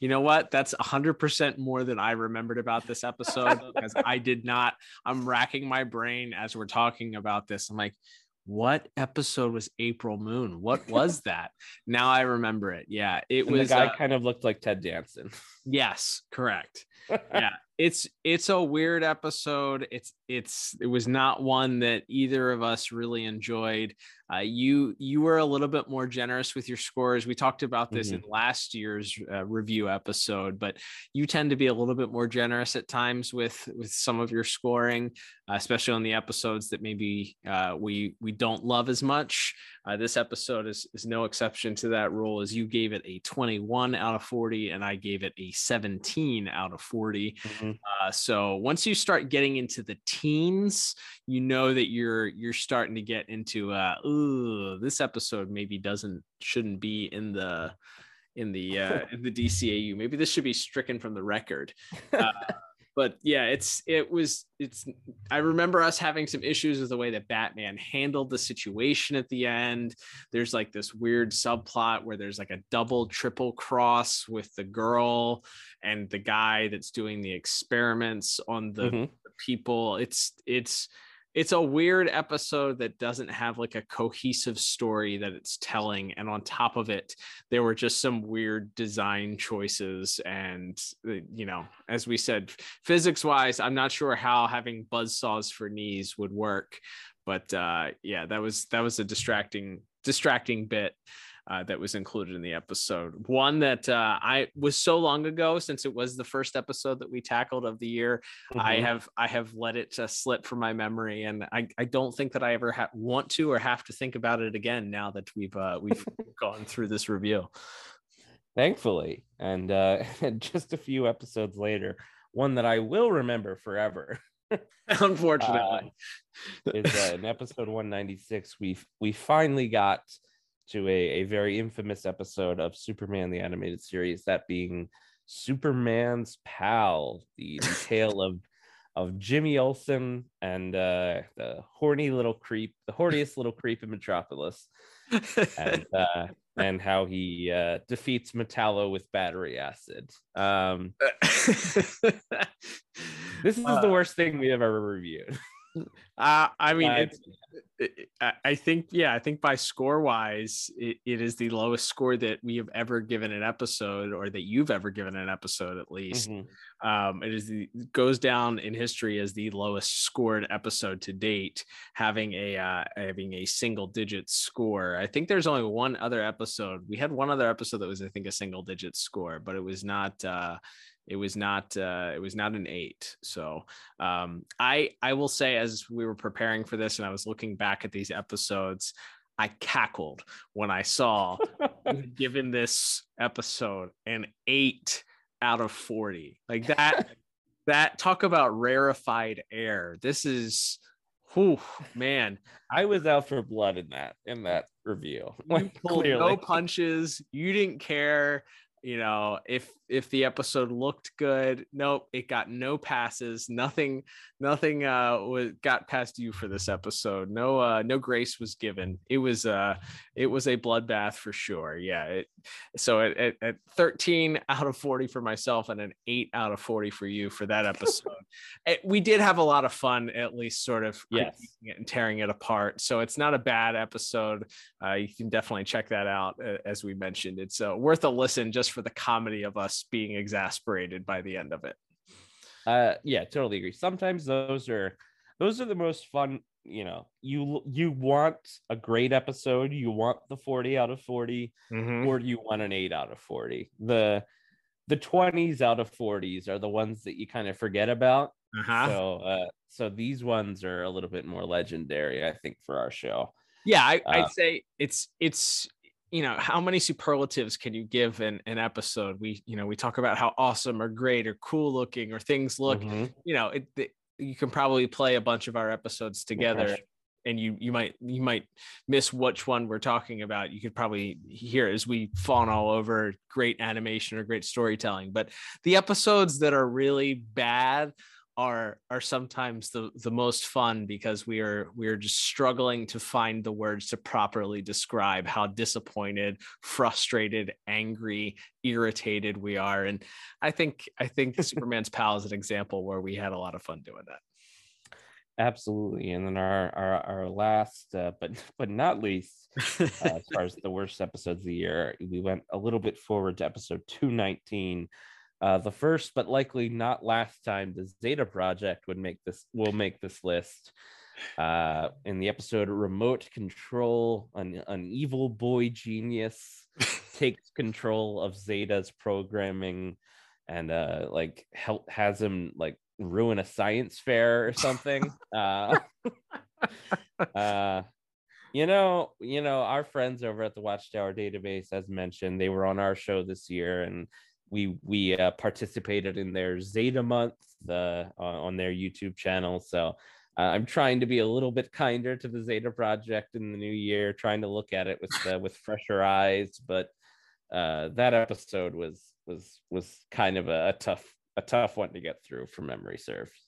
You know what? That's 100% more than i remembered about this episode because i did not i'm racking my brain as we're talking about this. I'm like what episode was april moon? What was (laughs) that? Now i remember it. Yeah it And the was guy uh, kind of looked like Ted Danson. yes correct. (laughs) Yeah it's it's a weird episode. It's it's it was not one that either of us really enjoyed. Uh, you you were a little bit more generous with your scores. We talked about this in last year's uh, review episode but you tend to be a little bit more generous at times with with some of your scoring uh, especially on the episodes that maybe uh, we we don't love as much uh, this episode is is no exception to that rule as you gave it a 21 out of 40 and i gave it a 17 out of 40 Mhm. uh, so once you start getting into the teens, you know that you're you're starting to get into uh, ooh, this episode maybe doesn't shouldn't be in the in the uh, (laughs) in the DCAU. Maybe this should be stricken from the record. (laughs) Uh, but yeah, it's it was it's. I remember us having some issues with the way that Batman handled the situation at the end. There's like this weird subplot where there's like a double, triple cross with the girl and the guy that's doing the experiments on the, Mhm. the people. It's it's it's a weird episode that doesn't have like a cohesive story that it's telling and on top of it there were just some weird design choices and uh, you know as we said physics wise i'm not sure how having buzz saws for knees would work but uh yeah that was that was a distracting distracting bit uh, that was included in the episode. One that uh, I was so long ago since it was the first episode that we tackled of the year. I Mhm. have I have let it uh, slip from my memory, and I, I don't think that I ever ha- want to or have to think about it again now that we've uh, we've (laughs) gone through this review. thankfully and uh (laughs) just a few episodes later one that i will remember forever (laughs) Unfortunately, is uh, in episode 196 we we finally got to a, a very infamous episode of superman the animated series that being superman's pal the, the (laughs) tale of of jimmy olsen and uh the horny little creep the horniest little creep in metropolis. And (laughs) uh and how he uh defeats metallo with battery acid. Um (laughs) this is the worst thing we have ever reviewed uh, I mean, it's, it- I think, yeah, I think by score wise, it, it is the lowest score that we have ever given an episode, or that you've ever given an episode, at least. Mhm. Um, it is the goes down in history as the lowest scored episode to date, having a uh, having a single digit score. I think there's only one other episode. We had one other episode that was, I think, a single digit score, but it was not. Uh, it was not. Uh, it was not an eight. So um, I I will say, as we were preparing for this, and I was looking back at these episodes, I cackled when I saw (laughs) given this episode an eight out of 40 like that (laughs) that talk about rarefied air this is whew, man I was out for blood in that in that review. (laughs) you pulled no punches you didn't care you know if if the episode looked good nope it got no passes nothing nothing uh was got past you for this episode. No uh no grace was given. It was uh it was a bloodbath for sure. Yeah it so at, at, at 13 out of 40 for myself and an 8 out of 40 for you for that episode. (laughs) Eh, we did have a lot of fun at least sort of Yes. it and tearing it apart. So it's not a bad episode. Uh, you can definitely check that out uh, as we mentioned. It's uh, worth a listen just for the comedy of us being exasperated by the end of it Uh, yeah, totally agree. Sometimes those are those are the most fun. You know, you you want a great episode, you want the forty out of 40 or you want an eight out of forty. The the twenties out of forties are the ones that you kind of forget about. uh-huh. So uh, so these ones are a little bit more legendary, I think, for our show. yeah I, Uh, i'd say it's it's you know how many superlatives can you give in an episode we you know we talk about how awesome or great or cool looking or things look Mhm. you know it, it- you can probably play a bunch of our episodes together gosh. and you you might you might miss which one we're talking about you could probably hear as we fawn all over great animation or great storytelling but the episodes that are really bad are are sometimes the the most fun because we are we are just struggling to find the words to properly describe how disappointed frustrated angry irritated we are. And i think i think (laughs) superman's pal is an example where we had a lot of fun doing that. Absolutely. And then our our, our last uh, but (laughs) but not least uh, as far as (laughs) the worst episodes of the year we went a little bit forward to episode 219 uh, the first, but likely not last time, the Zeta Project would make this will make this list. Uh, in the episode "Remote Control," an, an evil boy genius (laughs) takes control of Zeta's programming and uh, like help has him like ruin a science fair or something. (laughs) uh, (laughs) uh, you know, you know, our friends over at the Watchtower Database, as mentioned, they were on our show this year, and we we uh, participated in their Zeta month uh, on their YouTube channel. So uh, I'm trying to be a little bit kinder to the Zeta project in the new year, trying to look at it with uh, with fresher eyes. But uh, that episode was was was kind of a, a tough a tough one to get through from memory serves.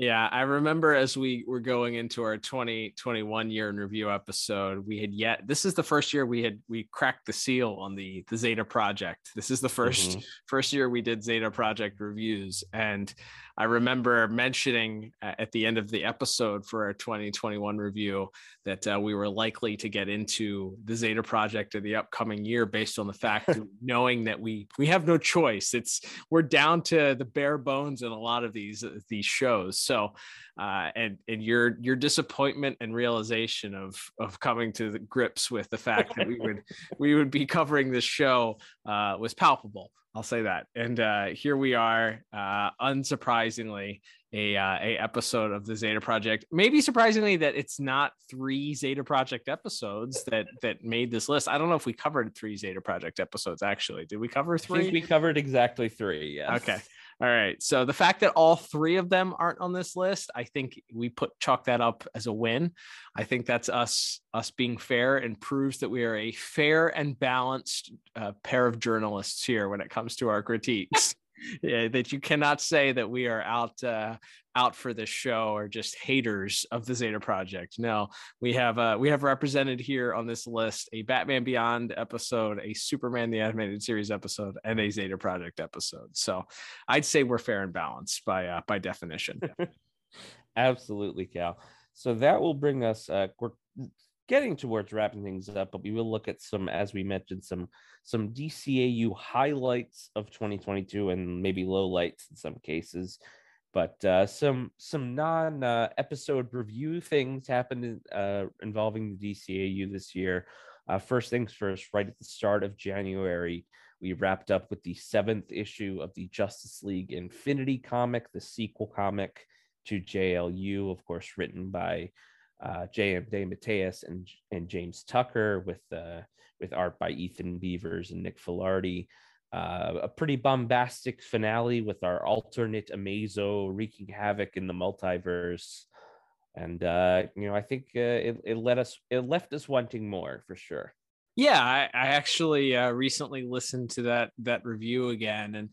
Yeah, I remember as we were going into our 2021 year in review episode, we had yet this is the first year we had we cracked the seal on the the Zeta project. This is the 1st mm-hmm. first year we did Zeta project reviews and I remember mentioning at the end of the episode for our 2021 review that uh, we were likely to get into the Zeta project in the upcoming year based on the fact (laughs) knowing that we we have no choice. It's we're down to the bare bones in a lot of these these shows. So uh, and and your your disappointment and realization of of coming to grips with the fact that we would (laughs) we would be covering this show uh, was palpable. I'll say that. And uh, here we are, uh, unsurprisingly, a uh, a episode of the Zeta Project. Maybe surprisingly that it's not three Zeta Project episodes that that made this list. I don't know if we covered three Zeta Project episodes. Actually, did we cover three? we covered exactly three. Yeah. Okay. All right. So the fact that all three of them aren't on this list, I think we put chalk that up as a win. I think that's us us being fair and proves that we are a fair and balanced uh, pair of journalists here when it comes to our critiques. Yeah, that you cannot say that we are out uh, out for this show or just haters of the Zeta Project. No, we have uh, we have represented here on this list a Batman Beyond episode, a Superman the Animated Series episode, and a Zeta Project episode. So I'd say we're fair and balanced by uh, by definition. (laughs) Absolutely, Cal. So that will bring us. Uh, we're getting towards wrapping things up, but we will look at some, as we mentioned, some some DCAU highlights of 2022 and maybe lowlights in some cases. But uh, some some non uh, episode review things happened uh, involving the DCAU this year. Uh, first things first, right at the start of January, we wrapped up with the seventh issue of the Justice League Infinity comic, the sequel comic to JLU, of course, written by uh, J.M. DeMatteis and and James Tucker with uh, with art by Ethan Beavers and Nick Filardi. Uh, a pretty bombastic finale with our alternate Amazo wreaking havoc in the multiverse, and uh, you know I think uh, it it let us it left us wanting more for sure. Yeah, I, I actually uh, recently listened to that that review again, and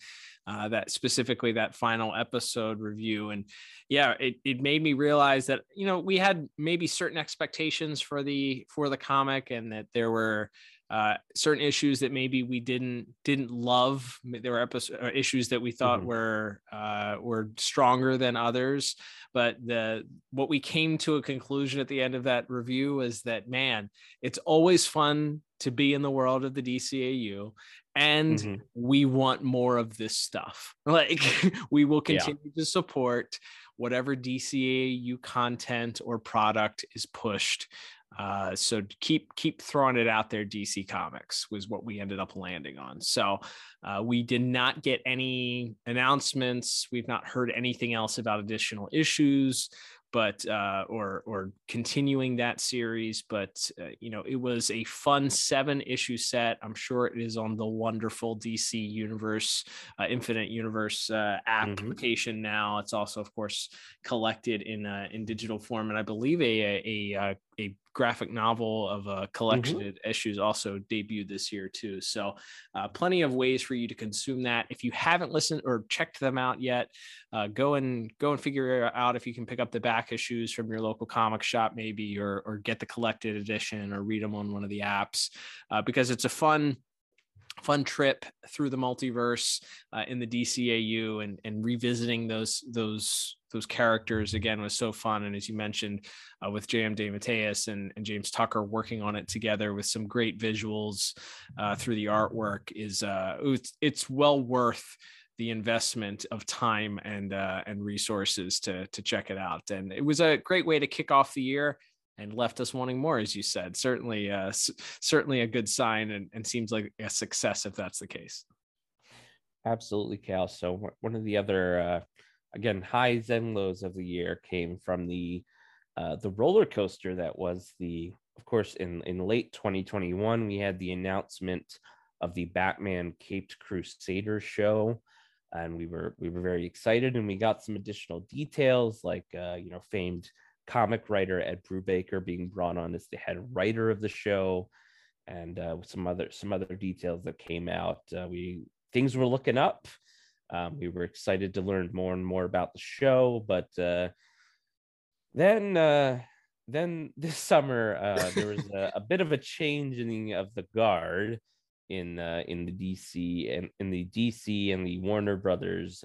uh, that specifically that final episode review, and yeah, it, it made me realize that you know we had maybe certain expectations for the for the comic, and that there were uh, certain issues that maybe we didn't didn't love. There were episodes, uh, issues that we thought mm-hmm. were uh, were stronger than others. But the what we came to a conclusion at the end of that review was that man, it's always fun to be in the world of the DCAU, and mm-hmm. we want more of this stuff. (laughs) Like (laughs) we will continue yeah. to support whatever DCAU content or product is pushed uh, so keep keep throwing it out there. DC Comics was what we ended up landing on. So uh, we did not get any announcements. We've not heard anything else about additional issues. But uh, or or continuing that series. But uh, you know, it was a fun seven issue set. I'm sure it is on the wonderful DC Universe, uh, Infinite Universe uh, application mm-hmm. now. It's also, of course, collected in uh, in digital form, and I believe a a, a, uh, a graphic novel of a collection mm-hmm. of issues also debuted this year too. So, uh, plenty of ways for you to consume that. If you haven't listened or checked them out yet, uh, go and go and figure out if you can pick up the back issues from your local comic shop, maybe, or or get the collected edition, or read them on one of the apps, uh, because it's a fun fun trip through the multiverse uh, in the DCAU and and revisiting those those those characters again was so fun. And as you mentioned, uh, with J.M. DeMatteis and, and James Tucker working on it together with some great visuals uh, through the artwork is uh, it's, it's well worth the investment of time and uh, and resources to to check it out. And it was a great way to kick off the year and left us wanting more, as you said. Certainly, uh, s- certainly a good sign, and, and seems like a success if that's the case. Absolutely, Cal. So one of the other uh, again highs and lows of the year came from the uh, the roller coaster that was the of course in in late 2021 we had the announcement of the batman caped crusader show and we were we were very excited and we got some additional details like uh, you know famed comic writer ed brubaker being brought on as the head writer of the show. And uh, some other some other details that came out uh, we things were looking up. Um, we were excited to learn more and more about the show, but uh, then uh, then (laughs) this summer uh, there was a, a, bit of a changing of the guard in uh, in the DC and in the DC and the Warner Brothers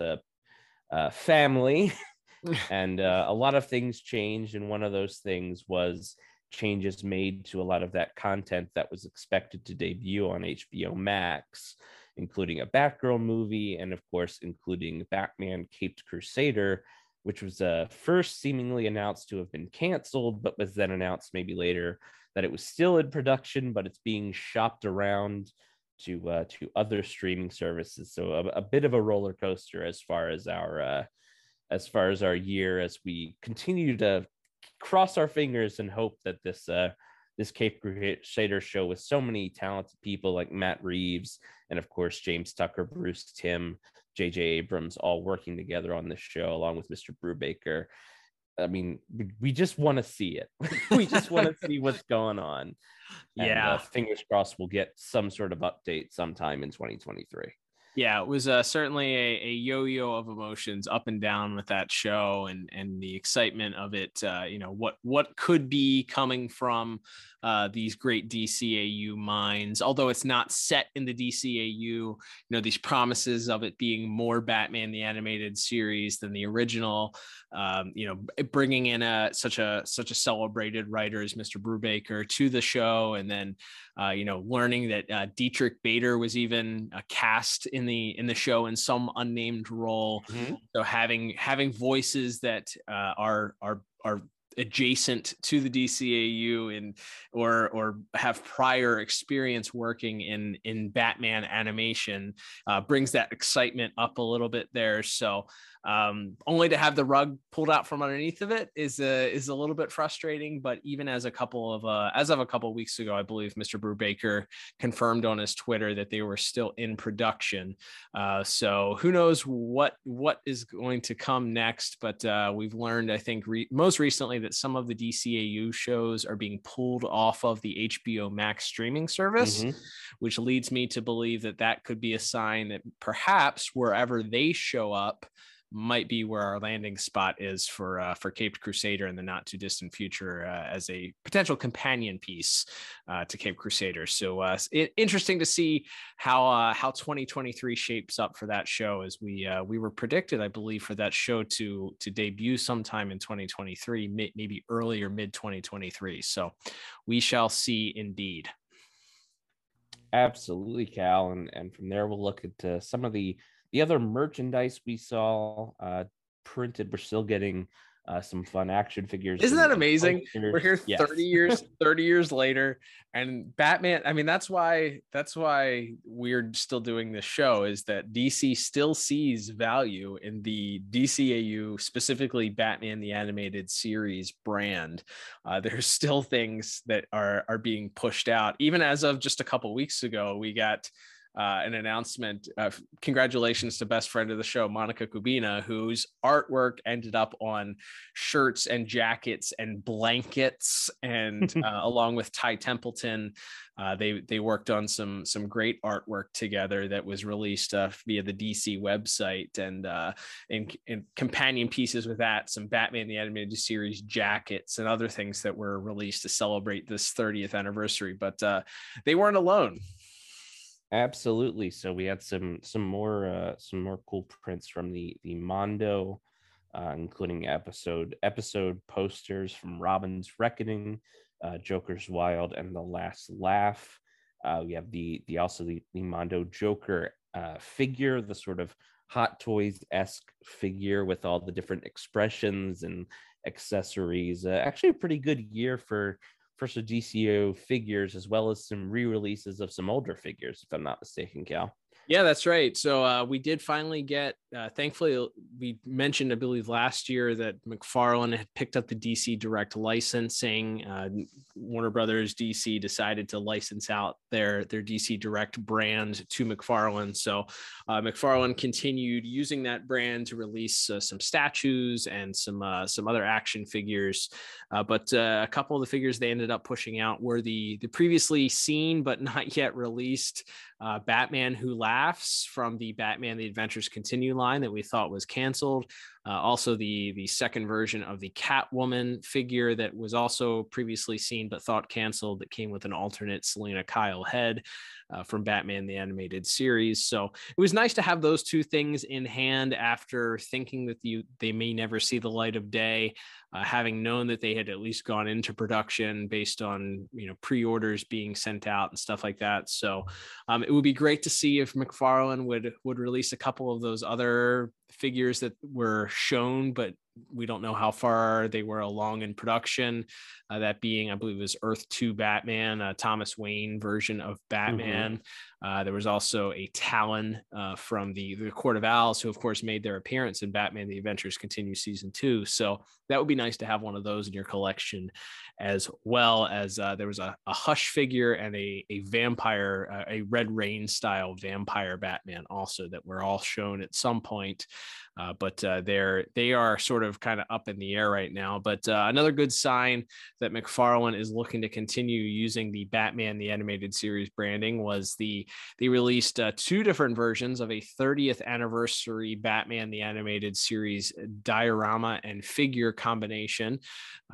family, (laughs) (laughs) and a lot of things changed. And one of those things was changes made to a lot of that content that was expected to debut on HBO Max including a Batgirl movie, and of course, including Batman Caped Crusader, which was uh, first seemingly announced to have been canceled, but was then announced maybe later that it was still in production, but it's being shopped around to uh, to other streaming services. So a, a, bit of a roller coaster as far as our uh, as far as our year, as we continue to cross our fingers and hope that this uh, this Cape Crusader show with so many talented people like Matt Reeves and of course James Tucker, Bruce Timm, J.J. Abrams, all working together on this show along with Mr. Brubaker. I mean, we just want to see it. (laughs) we just want to see what's going on. And, uh, yeah. Uh, fingers crossed we'll get some sort of update sometime in 2023 yeah, it was uh, certainly a, a, yo-yo of emotions up and down with that show, and and the excitement of it. Uh, you know what what could be coming from uh, these great DCAU minds. Although it's not set in the DCAU, you know these promises of it being more Batman the animated series than the original. Um, you know, bringing in a such a such a celebrated writer as Mr. Brubaker to the show, and then uh, you know learning that uh, Diedrich Bader was even uh, cast in the in the show in some unnamed role. Mm-hmm. So having having voices that uh, are are are adjacent to the DCAU and or or have prior experience working in in Batman animation uh, brings that excitement up a little bit there. So um, only to have the rug pulled out from underneath of it is a, is a little bit frustrating. But even as a couple of uh, as of a couple of weeks ago, I believe Mr. Brubaker confirmed on his Twitter that they were still in production. Uh, so who knows what what is going to come next? But uh, we've learned, I think, re- most recently that some of the DCAU shows are being pulled off of the HBO Max streaming service, mm-hmm. which leads me to believe that that could be a sign that perhaps wherever they show up might be where our landing spot is for uh, for Caped Crusader in the not too distant future uh, as a potential companion piece uh, to Cape Crusader. So uh, it, interesting to see how uh, how 2023 shapes up for that show as we uh, we were predicted, I believe, for that show to to debut sometime in 2023, maybe early or mid 2023. So we shall see indeed. Absolutely, Cal, and and from there we'll look at some of the the other merchandise we saw uh, printed, we're still getting uh, some fun action figures. Isn't that amazing? We're here Yes. 30 years, (laughs) 30 years later, and Batman. I mean, that's why that's why we're still doing this show is that DC still sees value in the DCAU, specifically Batman the Animated Series brand. Uh, (laughs) there's still things that are are being pushed out. Even as of just a couple weeks ago, we got uh, an announcement. Uh, congratulations to best friend of the show, Monica Kubina, whose artwork ended up on shirts and jackets and blankets, and (laughs) uh, along with Ty Templeton, uh, they they worked on some some great artwork together that was released uh, via the DC website, and uh, in, in companion pieces with that, some Batman the Animated Series jackets and other things that were released to celebrate this 30th anniversary. But uh, they weren't alone. Absolutely. So we had some some more uh, some more cool prints from the the Mondo, uh, including episode episode posters from Robin's Reckoning, uh, Joker's Wild, and The Last Laugh. Uh, we have the the also the, the Mondo Joker uh, figure, the sort of Hot Toys esque figure with all the different expressions and accessories. Uh, actually, a pretty good year for for some DCAU figures as well as some re-releases of some older figures, if I'm not mistaken, Cal. Yeah, that's right. So uh, we did finally get. Uh, thankfully, we mentioned, I believe, last year that McFarlane had picked up the DC Direct licensing. Uh, Warner Brothers DC decided to license out their their DC Direct brand to McFarlane. So uh, McFarlane continued using that brand to release uh, some statues and some uh, some other action figures. Uh, but uh, a couple of the figures they ended up pushing out were the the previously seen but not yet released uh, Batman Who Laughs from the Batman The Adventures Continue line that we thought was canceled. Uh, also, the the second version of the Catwoman figure that was also previously seen but thought canceled that came with an alternate Selina Kyle head uh, from Batman the Animated Series. So it was nice to have those two things in hand after thinking that you they may never see the light of day. Uh, having known that they had at least gone into production based on you know pre-orders being sent out and stuff like that. So um, it would be great to see if McFarlane would would release a couple of those other figures that were shown, but we don't know how far they were along in production. Uh, that being, I believe, was Earth Two Batman, a Thomas Wayne version of Batman. Uh, there was also a Talon uh, from the the Court of Owls, who of course made their appearance in Batman: The Adventures Continue season two. So that would be nice to have one of those in your collection, as well as uh, there was a, a Hush figure and a a vampire, uh, a Red Rain style vampire Batman also that were all shown at some point. Uh, but uh, they're they are sort of kind of up in the air right now. But uh, another good sign that McFarlane is looking to continue using the Batman the Animated Series branding was the they released uh, two different versions of a 30th anniversary Batman the Animated Series diorama and figure combination.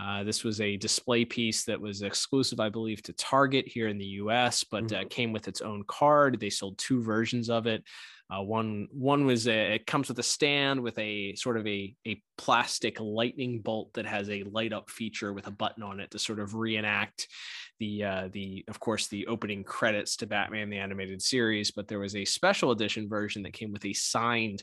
Uh, this was a display piece that was exclusive, I believe, to Target here in the U.S., but uh, came with its own card. They sold two versions of it. Uh, one one was a, it comes with a stand with a sort of a a plastic lightning bolt that has a light up feature with a button on it to sort of reenact the uh, the of course the opening credits to Batman the animated series. But there was a special edition version that came with a signed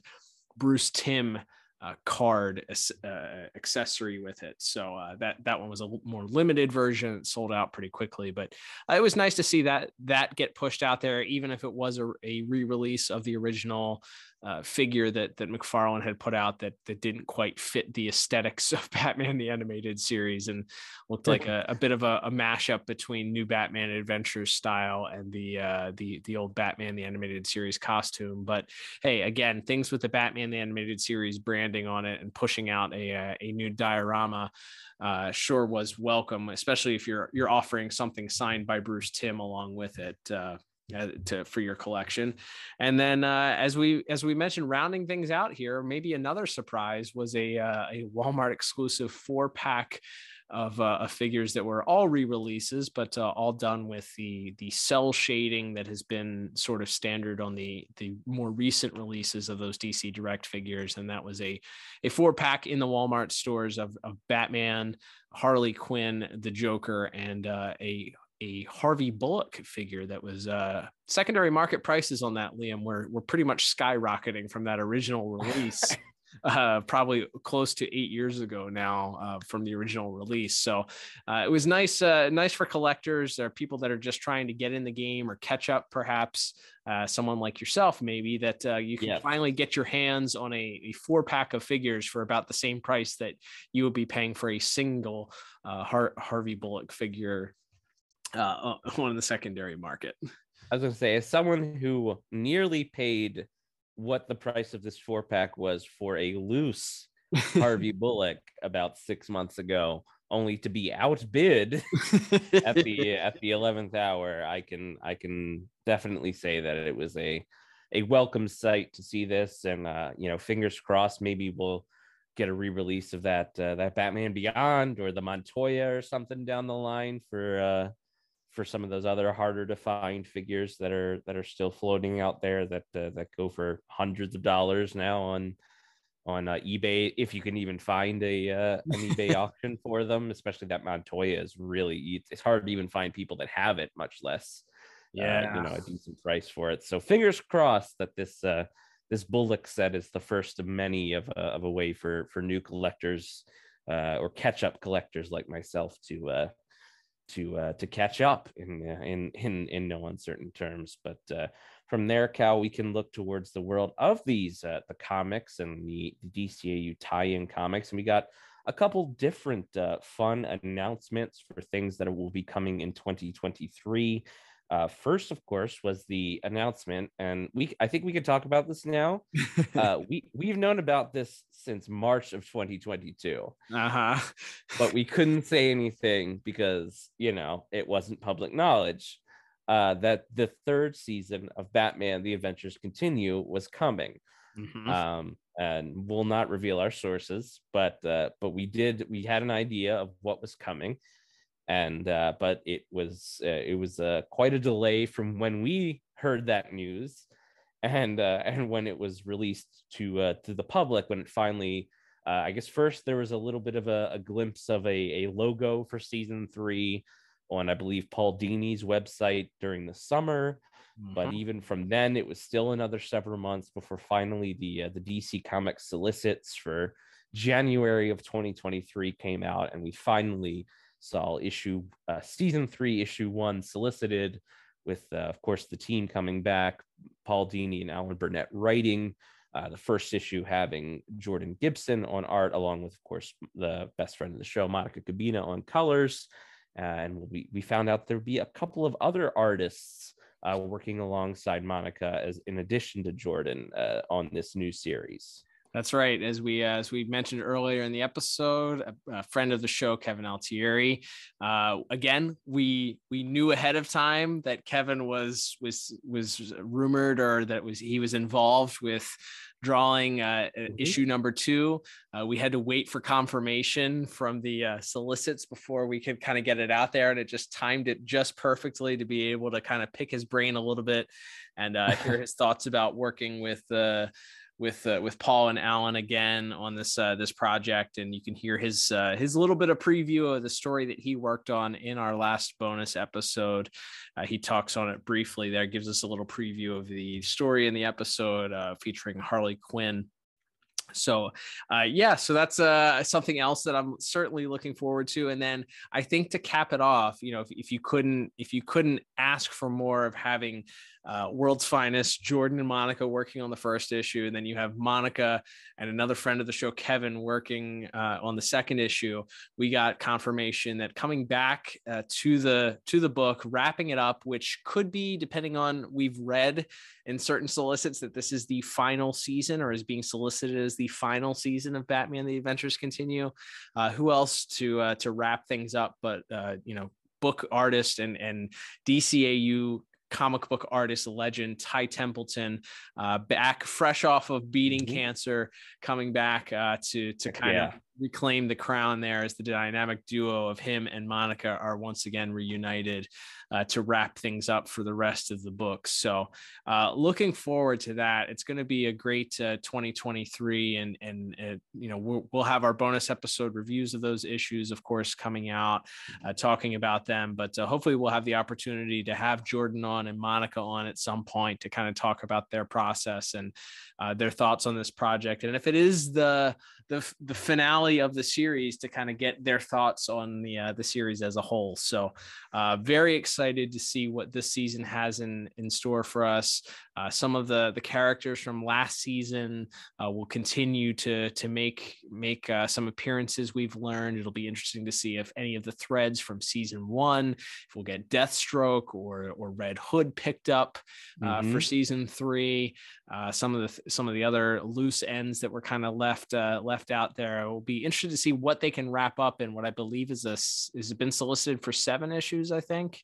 Bruce Timm uh, card uh, accessory with it. So uh, that that one was a more limited version. It sold out pretty quickly, but uh, it was nice to see that that get pushed out there, even if it was a, a re-release of the original uh, figure that that McFarlane had put out that that didn't quite fit the aesthetics (laughs) of Batman the animated series and looked like a, a bit of a, a mashup between new Batman Adventures style and the uh, the the old Batman the animated series costume. But hey, again, things with the Batman the animated series branding on it and pushing out a a, a new diorama uh, sure was welcome, especially if you're you're offering something signed by Bruce Timm along with it. Uh, to for your collection. And then uh, as we as we mentioned rounding things out here maybe another surprise was a uh, a walmart exclusive four pack of, uh, of figures that were all re-releases but uh, all done with the the cell shading that has been sort of standard on the the more recent releases of those dc direct figures. And that was a a four pack in the walmart stores of, of batman harley quinn the joker and a a Harvey Bullock figure that was uh, secondary market prices on that Liam were were pretty much skyrocketing from that original (laughs) release. uh, probably close to eight years ago now uh, from the original release. So uh, it was nice, uh, nice for collectors or people that are just trying to get in the game or catch up, perhaps. Uh, someone like yourself, maybe that uh, you can finally get your hands on a, a, four pack of figures for about the same price that you would be paying for a single Har- Harvey Bullock figure (laughs) on the secondary market. I was going to say, as someone who nearly paid what the price of this four pack was for a loose (laughs) Harvey Bullock about six months ago, only to be outbid (laughs) at the at the eleventh hour. I can I can definitely say that it was a a welcome sight to see this, and uh, you know, fingers crossed, maybe we'll get a re-release of that uh, that Batman Beyond or the Montoya or something down the line for uh, for some of those other harder to find figures that are that are still floating out there that uh, that go for hundreds of dollars now on on uh, eBay if you can even find a uh, an eBay (laughs) auction for them especially that Montoya is really it's hard to even find people that have it much less yeah uh, you know a decent price for it. So fingers crossed that this uh this Bullock set is the first of many of a, of a way for for new collectors uh, or catch up collectors like myself to uh, to uh, to catch up in uh, in in in no uncertain terms. But uh, from there, Cal, we can look towards the world of these uh, the comics and the, the DCAU tie-in comics, and we got a couple different uh, fun announcements for things that will be coming in 2023. Uh, first, of course, was the announcement, and we I think we could talk about this now. (laughs) uh, we we've known about this since March of 2022, uh-huh. but we (laughs) couldn't say anything because you know it wasn't public knowledge uh, that the third season of Batman: The Adventures Continue was coming. Mm-hmm. Um, and we'll not reveal our sources, but uh, but we did we had an idea of what was coming and uh, but it was uh, it was uh, quite a delay from when we heard that news and uh, and when it was released to uh, to the public when it finally uh, I guess first there was a little bit of a, a glimpse of a, a logo for season three on I believe Paul Dini's website during the summer. Mm-hmm. But even from then, it was still another several months before finally the the DC Comics solicits for January of 2023 came out, and we finally saw issue uh, season three, issue one solicited, with uh, of course the team coming back, Paul Dini and Alan Burnett writing. Uh, the first issue having Jordan Gibson on art, along with, of course, the best friend of the show, Monica Kubina, on colors. Uh, and we, we found out there'd be a couple of other artists uh, working alongside Monica as in addition to Jordan uh, on this new series. That's right. As we uh, as we mentioned earlier in the episode, a, a friend of the show, Kevin Altieri. Uh, again, we we knew ahead of time that Kevin was was was rumored or that was he was involved with drawing uh, mm-hmm. issue number two. Uh, we had to wait for confirmation from the uh, solicits before we could kind of get it out there, and it just timed it just perfectly to be able to kind of pick his brain a little bit and uh, hear (laughs) his thoughts about working with the with uh, with Paul and Alan again on this uh, this project, and you can hear his uh, his little bit of preview of the story that he worked on in our last bonus episode. Uh, he talks on it briefly there, gives us a little preview of the story in the episode uh, featuring Harley Quinn so uh, yeah so that's something else that i'm certainly looking forward to and then i think to cap it off you know if, if you couldn't if you couldn't ask for more of having uh, world's finest jordan and monica working on the first issue and then you have monica and another friend of the show kevin working uh, on the second issue we got confirmation that coming back uh, to the to the book wrapping it up which could be depending on we've read in certain solicits that this is the final season or is being solicited as the final season of Batman: The Adventures Continue. Uh, who else to uh, to wrap things up? But uh, you know, book artist and and DCAU comic book artist legend Ty Templeton, uh, back fresh off of beating mm-hmm. cancer, coming back uh, to to kind yeah. Reclaim the crown there as the dynamic duo of him and Monica are once again reunited uh, to wrap things up for the rest of the book. So, uh, looking forward to that. It's going to be a great uh, 2023, and and you know we'll, we'll, have our bonus episode reviews of those issues, of course, coming out, uh, talking about them. But uh, hopefully, we'll have the opportunity to have Jordan on and Monica on at some point to kind of talk about their process and their thoughts on this project. And if it is the the the finale of the series to kind of get their thoughts on the uh, the series as a whole. So, uh, very excited to see what this season has in in store for us. Uh, some of the the characters from last season uh, will continue to to make make uh, some appearances. We've learned it'll be interesting to see if any of the threads from season one, if we'll get Deathstroke or or Red Hood picked up uh, mm-hmm. for season three. some of the some of the other loose ends that were kind of left left left out there. I will be interested to see what they can wrap up in what I believe is a is been solicited for seven issues, I think.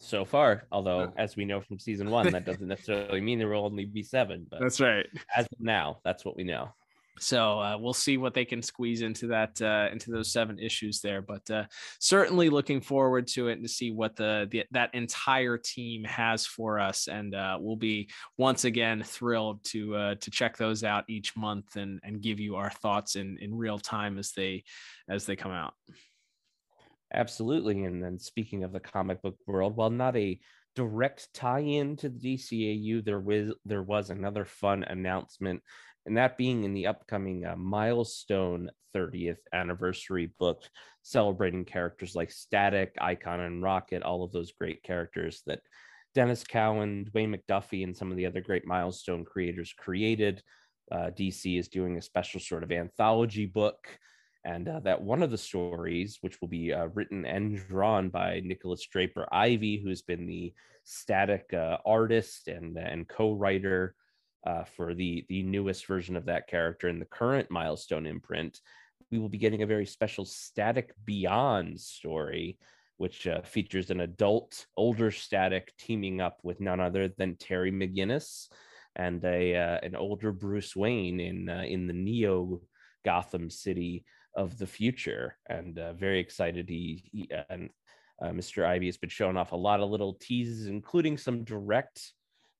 So far, although as we know from season one, that doesn't (laughs) necessarily mean there will only be seven. But that's right. As of now, that's what we know so uh, we'll see what they can squeeze into that uh, into those seven issues there but uh, certainly looking forward to it and to see what the, the that entire team has for us and uh, we'll be once again thrilled to uh, to check those out each month and and give you our thoughts in in real time as they as they come out absolutely and then speaking of the comic book world while not a direct tie-in to the DCAU there was there was another fun announcement and that being in the upcoming uh, milestone 30th anniversary book celebrating characters like static icon and rocket all of those great characters that Denys Cowan dwayne mcduffie and some of the other great milestone creators created. Uh, dc is doing a special sort of anthology book and uh, that one of the stories which will be uh, written and drawn by Nikolas Draper-Ivey, who's been the static uh, artist and, and co-writer uh, for the the newest version of that character in the current milestone imprint we will be getting a very special static beyond story which uh, features an adult older static teaming up with none other than terry mcginnis and a uh, an older bruce wayne in in the neo gotham city of the future and uh, very excited he, he and uh, mr Ivey has been showing off a lot of little teases including some direct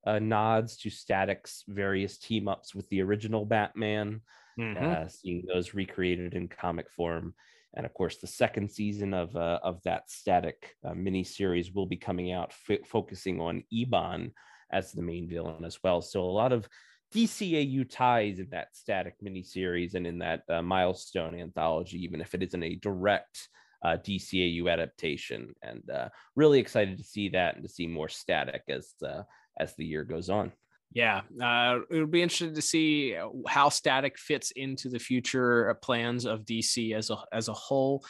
uh, nods to Static's various team ups with the original Batman, mm-hmm. uh, seeing those recreated in comic form. And of course, the second season of uh, of that Static uh, mini series will be coming out, f- focusing on Ebon as the main villain as well. So a lot of DCAU ties in that Static mini series and in that uh, milestone anthology, even if it isn't a direct uh, DCAU adaptation. And uh, really excited to see that and to see more Static as uh, as the year goes on. Yeah, uh, it'll be interesting to see how Static fits into the future uh, plans of DC as a as a whole.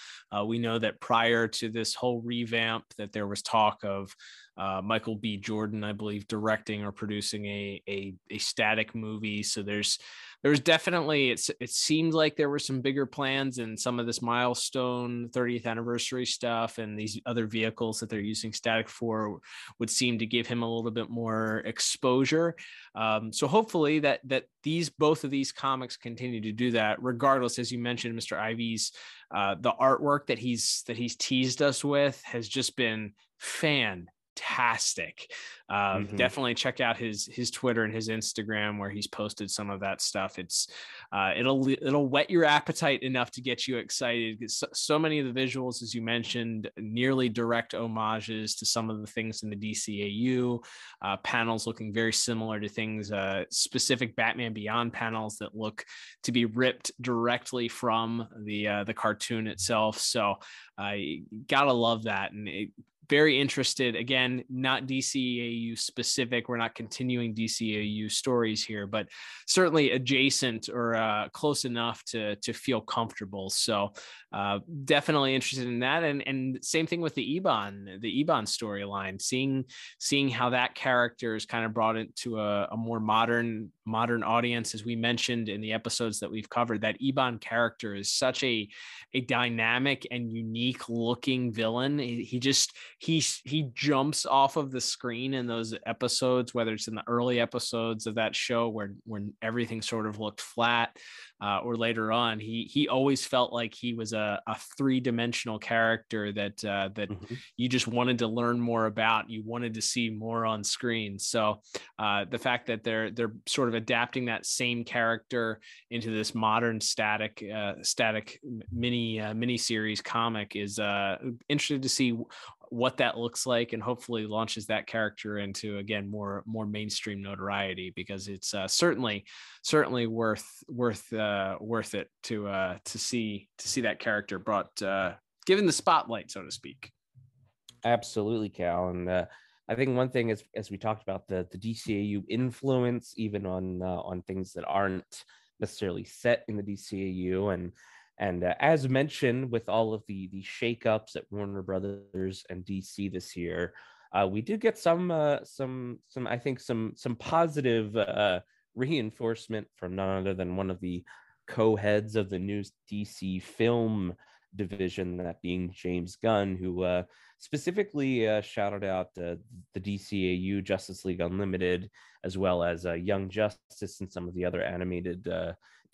We know that prior to this whole revamp, that there was talk of uh, Michael B. Jordan, I believe, directing or producing a, a a static movie. So there's there's definitely it's it seemed like there were some bigger plans and some of this milestone 30th anniversary stuff and these other vehicles that they're using static for would seem to give him a little bit more exposure. Um, so hopefully that that these both of these comics continue to do that, regardless, as you mentioned, Mr. Ivey's uh, the artwork that he's that he's teased us with has just been fan fantastic. Uh, mm-hmm. Definitely check out his his Twitter and his Instagram where he's posted some of that stuff. It's uh, it'll it'll whet your appetite enough to get you excited. So, so, many of the visuals, as you mentioned, nearly direct homages to some of the things in the DCAU uh, panels, looking very similar to things uh, specific Batman Beyond panels that look to be ripped directly from the uh, the cartoon itself. So I gotta love that, and it very interested again not dcau specific we're not continuing dcau stories here but certainly adjacent or uh, close enough to to feel comfortable. So uh, definitely interested in that and and same thing with the ebon the ebon storyline seeing seeing how that character is kind of brought into a, a more modern modern audience. As we mentioned in the episodes that we've covered that ebon character is such a a dynamic and unique looking villain. He, he just he he jumps off of the screen in those episodes, whether it's in the early episodes of that show where when everything sort of looked flat, uh, or later on, he he always felt like he was a, a three dimensional character that uh, that mm-hmm. you just wanted to learn more about. You wanted to see more on screen. So uh, the fact that they're they're sort of adapting that same character into this modern static uh, static mini uh, mini series comic is uh, interested to see what that looks like and hopefully launches that character into again more more mainstream notoriety because it's uh, certainly certainly worth worth uh, worth it to uh, to see to see that character brought uh, given the spotlight so to speak. Absolutely cal and uh, i think one thing is as we talked about the the dcau influence even on uh, on things that aren't necessarily set in the dcau and and uh, as mentioned, with all of the the shakeups at Warner Brothers and DC this year, uh, we did get some uh, some some I think some some positive uh, reinforcement from none other than one of the co-heads of the new DC film division, that being James Gunn, who uh, specifically uh, shouted out the DCAU Justice League Unlimited, as well as Young Justice and some of the other animated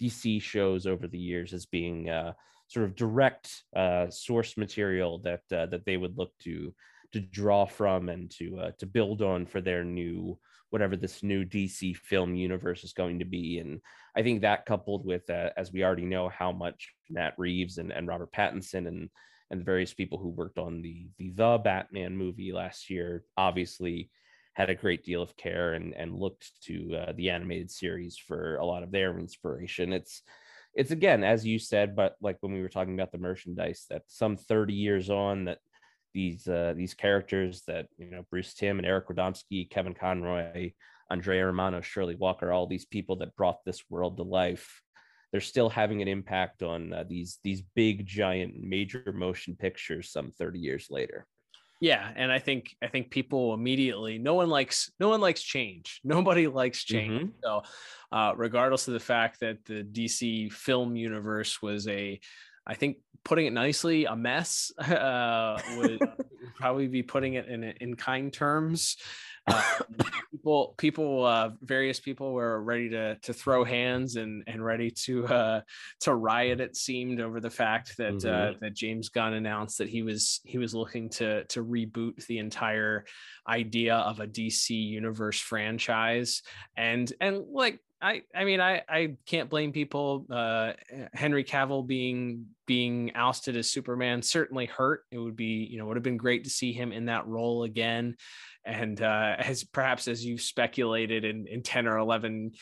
DC shows over the years as being uh, sort of direct uh, source material that uh, that they would look to to draw from and to uh, to build on for their new whatever this new DC film universe is going to be. And I think that coupled with, uh, as we already know, how much Matt Reeves and, and Robert Pattinson and and the various people who worked on the the the Batman movie last year, obviously had a great deal of care and and looked to uh, the animated series for a lot of their inspiration. It's it's again as you said, but like when we were talking about the merchandise, that some 30 years on that these uh, these characters that you know Bruce Timm and Eric Radomski, Kevin Conroy, Andrea Romano, Shirley Walker, all these people that brought this world to life. They're still having an impact on uh, these these big giant major motion pictures some 30 years later yeah and i think i think people immediately no one likes no one likes change. (laughs) Nobody likes change. Mm-hmm. so uh, regardless of the fact that the dc film universe was a i think putting it nicely a mess (laughs) uh, would (laughs) probably be putting it in in kind terms uh, people people uh, various people were ready to to throw hands and and ready to uh, to riot it seemed over the fact that uh, mm-hmm. that James Gunn announced that he was he was looking to to reboot the entire idea of a DC universe franchise and and like I I mean I I can't blame people. Uh, Henry Cavill being being ousted as Superman certainly hurt. It would be you know would have been great to see him in that role again, and uh, as perhaps as you speculated in in ten or eleven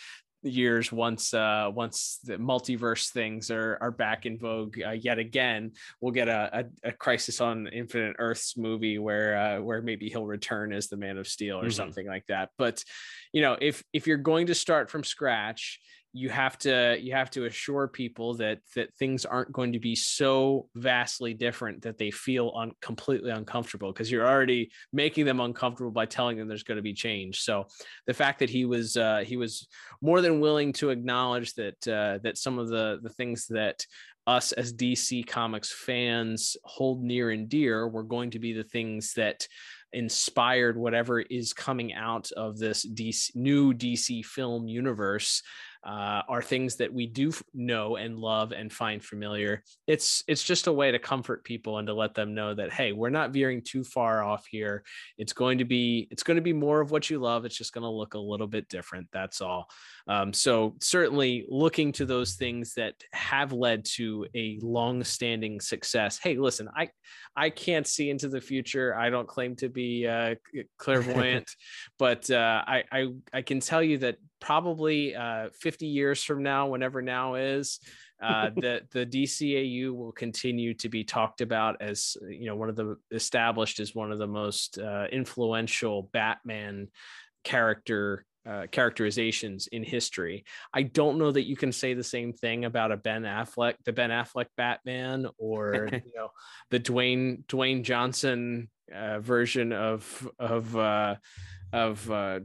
years once uh once the multiverse things are are back in vogue uh, yet again we'll get a, a, a, crisis on infinite earths movie where uh where maybe he'll return as the man of steel or mm-hmm. something like that but you know if if you're going to start from scratch you have to you have to assure people that that things aren't going to be so vastly different that they feel un, completely uncomfortable because you're already making them uncomfortable by telling them there's going to be change. So the fact that he was uh, he was more than willing to acknowledge that uh, that some of the the things that us as DC Comics fans hold near and dear were going to be the things that inspired whatever is coming out of this DC, new DC film universe uh, are things that we do know and love and find familiar. It's it's just a way to comfort people and to let them know that hey, we're not veering too far off here. It's going to be it's going to be more of what you love. It's just going to look a little bit different. That's all. Um, so certainly looking to those things that have led to a long-standing success. Hey, listen, I I can't see into the future. I don't claim to be uh, clairvoyant, (laughs) but uh, I, I I can tell you that probably uh, 50 years from now, whenever now is, uh, (laughs) the the DCAU will continue to be talked about as you know one of the established as one of the most uh, influential Batman character uh, characterizations in history. I don't know that you can say the same thing about a Ben Affleck, the Ben Affleck Batman, or (laughs) you know the Dwayne Dwayne Johnson uh, version of of uh, of uh,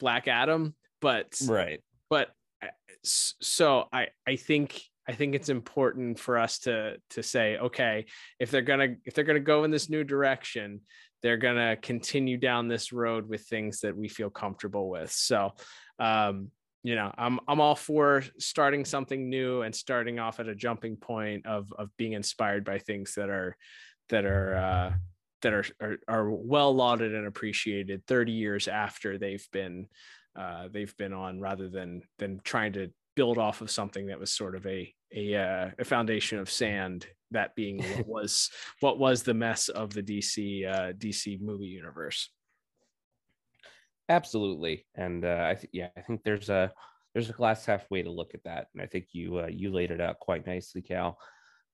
Black Adam but right but uh, so i i think i think it's important for us to to say okay if they're gonna if they're gonna go in this new direction they're gonna continue down this road with things that we feel comfortable with. So, um, you know, I'm I'm all for starting something new and starting off at a jumping point of of being inspired by things that are that are uh, that are, are are well lauded and appreciated 30 years after they've been uh, they've been on, rather than than trying to build off of something that was sort of a a, uh, a foundation of sand. That being what (laughs) was what was the mess of the DC uh, DC movie universe. Absolutely, and uh, I think yeah, I think there's a there's a glass half way to look at that, and I think you uh, you laid it out quite nicely, Cal.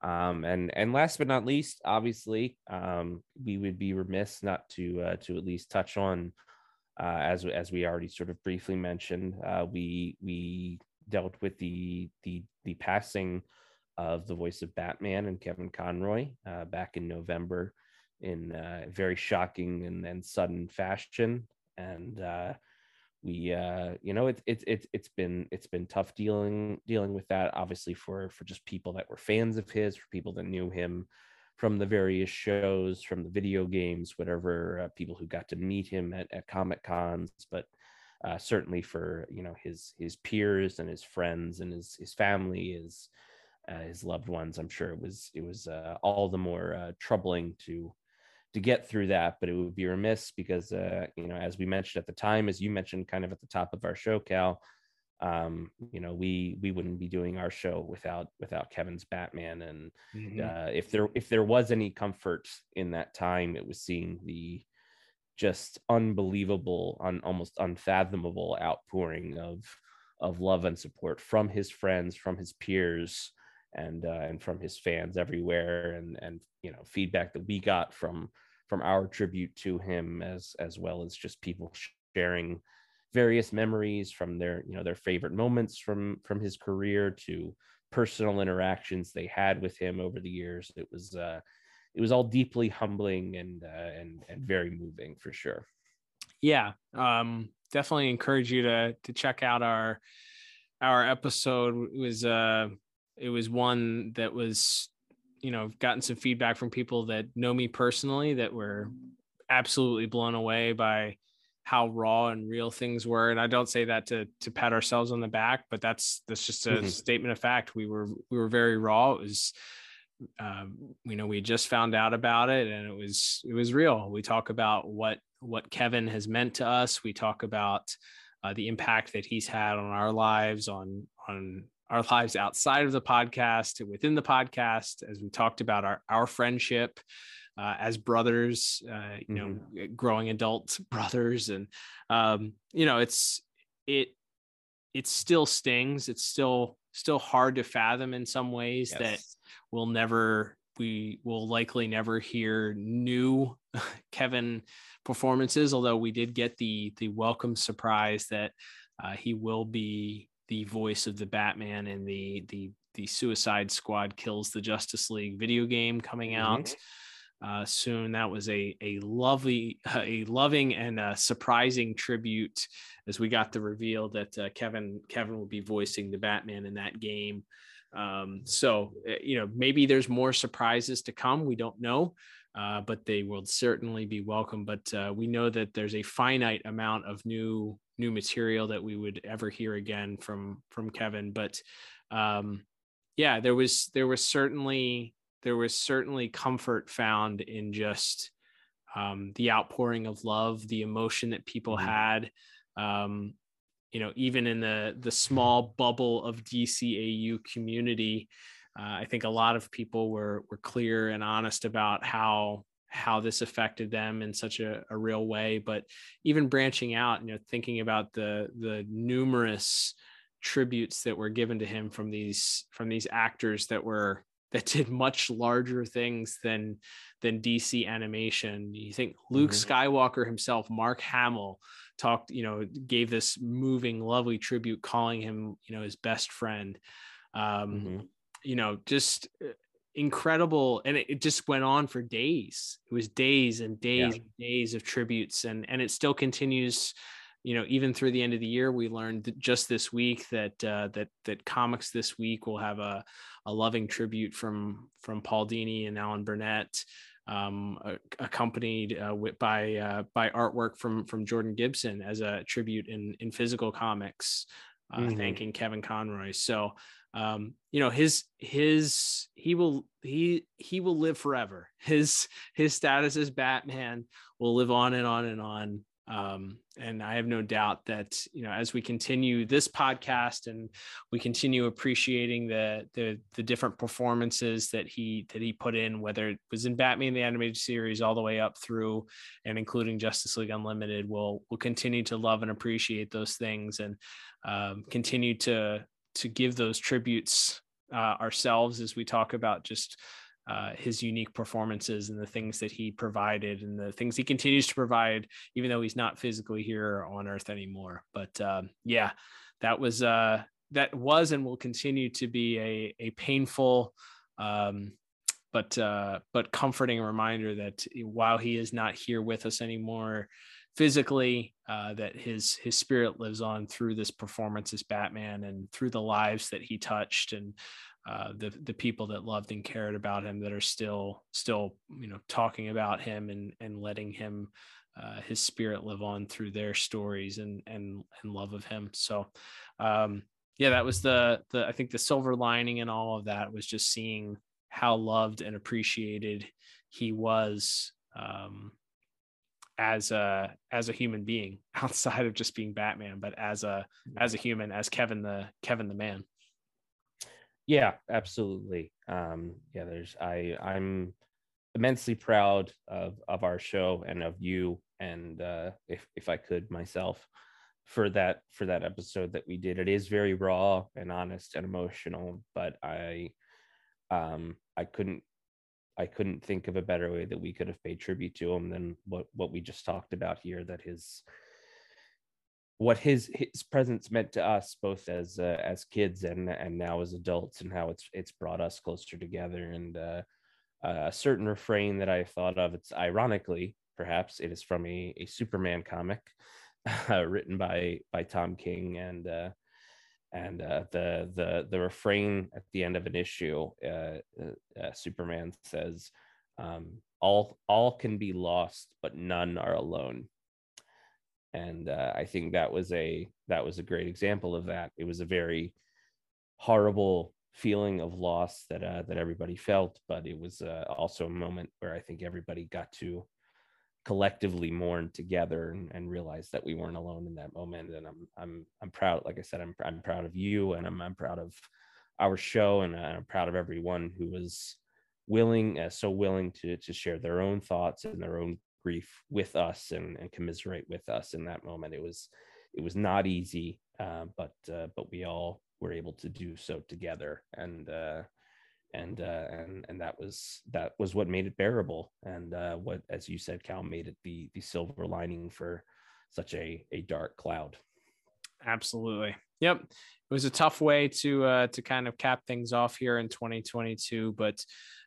Um, and and last but not least, obviously, um, we would be remiss not to uh, to at least touch on, as as we already sort of briefly mentioned, uh, we we dealt with the the the passing of the voice of Batman and Kevin Conroy uh, back in November in uh, very shocking and then sudden fashion. And uh, we uh, you know it's it's it's it's been it's been tough dealing dealing with that obviously for for just people that were fans of his for people that knew him from the various shows from the video games whatever uh, people who got to meet him at, at comic cons but uh, certainly for you know his his peers and his friends and his his family his uh, his loved ones i'm sure it was it was uh, all the more uh, troubling to to get through that. But it would be remiss because uh, you know as we mentioned at the time as you mentioned kind of at the top of our show cal um, you know we we wouldn't be doing our show without without kevin's batman and Mm-hmm. uh, if there if there was any comfort in that time it was seeing the just unbelievable un, almost unfathomable outpouring of of love and support from his friends from his peers and uh, and from his fans everywhere and and you know feedback that we got from from our tribute to him as as well as just people sharing various memories from their you know their favorite moments from from his career to personal interactions they had with him over the years. It was uh it was all deeply humbling and uh, and and very moving for sure. Yeah um definitely encourage you to to check out our our episode. It was uh it was one that was you know gotten some feedback from people that know me personally that were absolutely blown away by how raw and real things were and i don't say that to to pat ourselves on the back but that's that's just a Mhm. statement of fact. We were we were very raw. It was um, you know we just found out about it and it was it was real. We talk about what what kevin has meant to us. We talk about uh, the impact that he's had on our lives on on our lives outside of the podcast within the podcast as we talked about our our friendship uh, as brothers uh, you know growing adult (laughs) brothers and um, you know it's it it still stings. It's still still hard to fathom in some ways that we'll never we will likely never hear new (laughs) kevin performances although we did get the the welcome surprise that uh, he will be the voice of the batman in the the the suicide squad kills the justice league video game coming out uh, soon. That was a a lovely (laughs) a loving and uh, surprising tribute as we got the reveal that uh, kevin kevin will be voicing the batman in that game. Um, so uh, you know maybe there's more surprises to come. We don't know uh, but they will certainly be welcome. But uh, we know that there's a finite amount of new new material that we would ever hear again from from kevin. But um, yeah there was there was certainly there was certainly comfort found in just um, the outpouring of love the emotion that people Mhm. had um, you know even in the the small bubble of dcau community uh, i think a lot of people were were clear and honest about how how this affected them in such a, a real way but even branching out you know thinking about the the numerous tributes that were given to him from these from these actors that were that did much larger things than than DC animation. You think Luke Mhm. Skywalker himself, Mark Hamill, talked, you know, gave this moving, lovely tribute, calling him, you know, his best friend. Um, Mhm. You know, just uh, incredible, and it, it just went on for days. It was days and days and days of tributes, and and it still continues you know even through the end of the year we learned just this week that uh, that that comics this week will have a, a loving tribute from from paul dini and alan burnett um, accompanied uh, with, by uh, by artwork from from Jordan Gibson as a tribute in in physical comics, uh, mm-hmm. thanking Kevin Conroy. So um, you know his his he will he he will live forever. (laughs) His his status as Batman will live on and on and on. Um, and I have no doubt that you know as we continue this podcast and we continue appreciating the the the different performances that he that he put in, whether it was in Batman the animated series all the way up through and including Justice League Unlimited, we'll we'll continue to love and appreciate those things and um, continue to to give those tributes uh, ourselves as we talk about just uh, his unique performances and the things that he provided and the things he continues to provide, even though he's not physically here on Earth anymore. But um, yeah, that was uh, that was and will continue to be a a painful. Um, but uh, but comforting reminder that while he is not here with us anymore, physically uh, that his his spirit lives on through this performance as batman and through the lives that he touched and uh, the the people that loved and cared about him that are still still you know talking about him and and letting him uh, his spirit live on through their stories and and and love of him so um yeah that was the the i think the silver lining in all of that was just seeing how loved and appreciated he was um as a as a human being (laughs) outside of just being Batman, but as a as a human, as Kevin the Kevin the man. Yeah, absolutely. Um, yeah, there's I I'm immensely proud of of our show and of you and uh, if if I could myself for that for that episode that we did. It is very raw and honest and emotional, but I um I couldn't I couldn't think of a better way that we could have paid tribute to him than what what we just talked about here. That his what his his presence meant to us both as uh, as kids and and now as adults, and how it's it's brought us closer together. And uh, a certain refrain that I thought of, it's ironically perhaps it is from a, a Superman comic (laughs) uh, written by by Tom King and uh, and uh, the the the refrain at the end of an issue, uh, uh, uh, Superman says, um, "All all can be lost, but none are alone." And uh, I think that was a that was a great example of that. It was a very horrible feeling of loss that uh, that everybody felt, but it was also a moment where I think everybody got to collectively mourn together and, and realize that we weren't alone in that moment. And I'm I'm I'm proud. Like I said, I'm I'm proud of you, and I'm I'm proud of our show, and I'm proud of everyone who was willing, uh, so willing to to share their own thoughts and their own grief with us and, and commiserate with us in that moment. It was it was not easy, uh, but uh, but we all were able to do so together, and uh, and uh, and and that was that was what made it bearable. And uh, what as you said cal made it the the silver lining for such a a dark cloud. Absolutely. Yep. It was a tough way to uh, to kind of cap things off here in 2022 but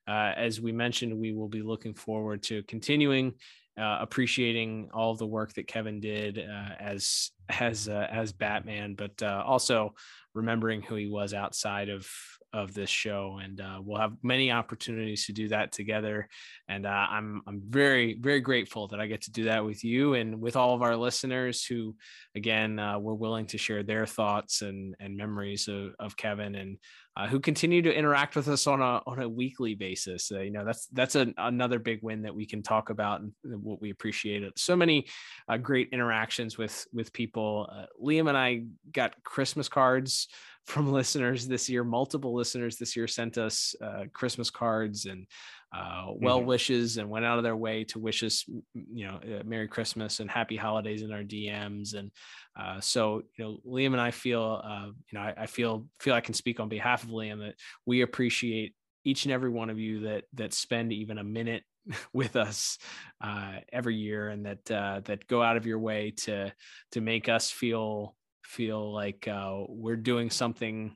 uh, as we mentioned we will be looking forward to continuing uh, appreciating all the work that Kevin did uh, as as uh, as Batman, but uh, also remembering who he was outside of of this show, and uh, we'll have many opportunities to do that together. And uh, I'm I'm very very grateful that I get to do that with you and with all of our listeners who, again, were willing to share their thoughts and and memories of, of Kevin and uh, who continue to interact with us on a on a weekly basis. Uh, you know, that's that's a, another big win that we can talk about and what we appreciate. So many uh, great interactions with with people. Uh, Liam and I got Christmas cards from (laughs) listeners this year. Multiple listeners this year sent us uh, Christmas cards and uh, well mm-hmm. wishes and went out of their way to wish us, you know, uh, Merry Christmas and Happy Holidays in our DMs. And uh, so, you know, Liam and I feel, uh, you know, I, I, feel feel I can speak on behalf of Liam that we appreciate each and every one of you that that spend even a minute (laughs) with us uh, every year and that uh, that go out of your way to to make us feel feel like we're doing something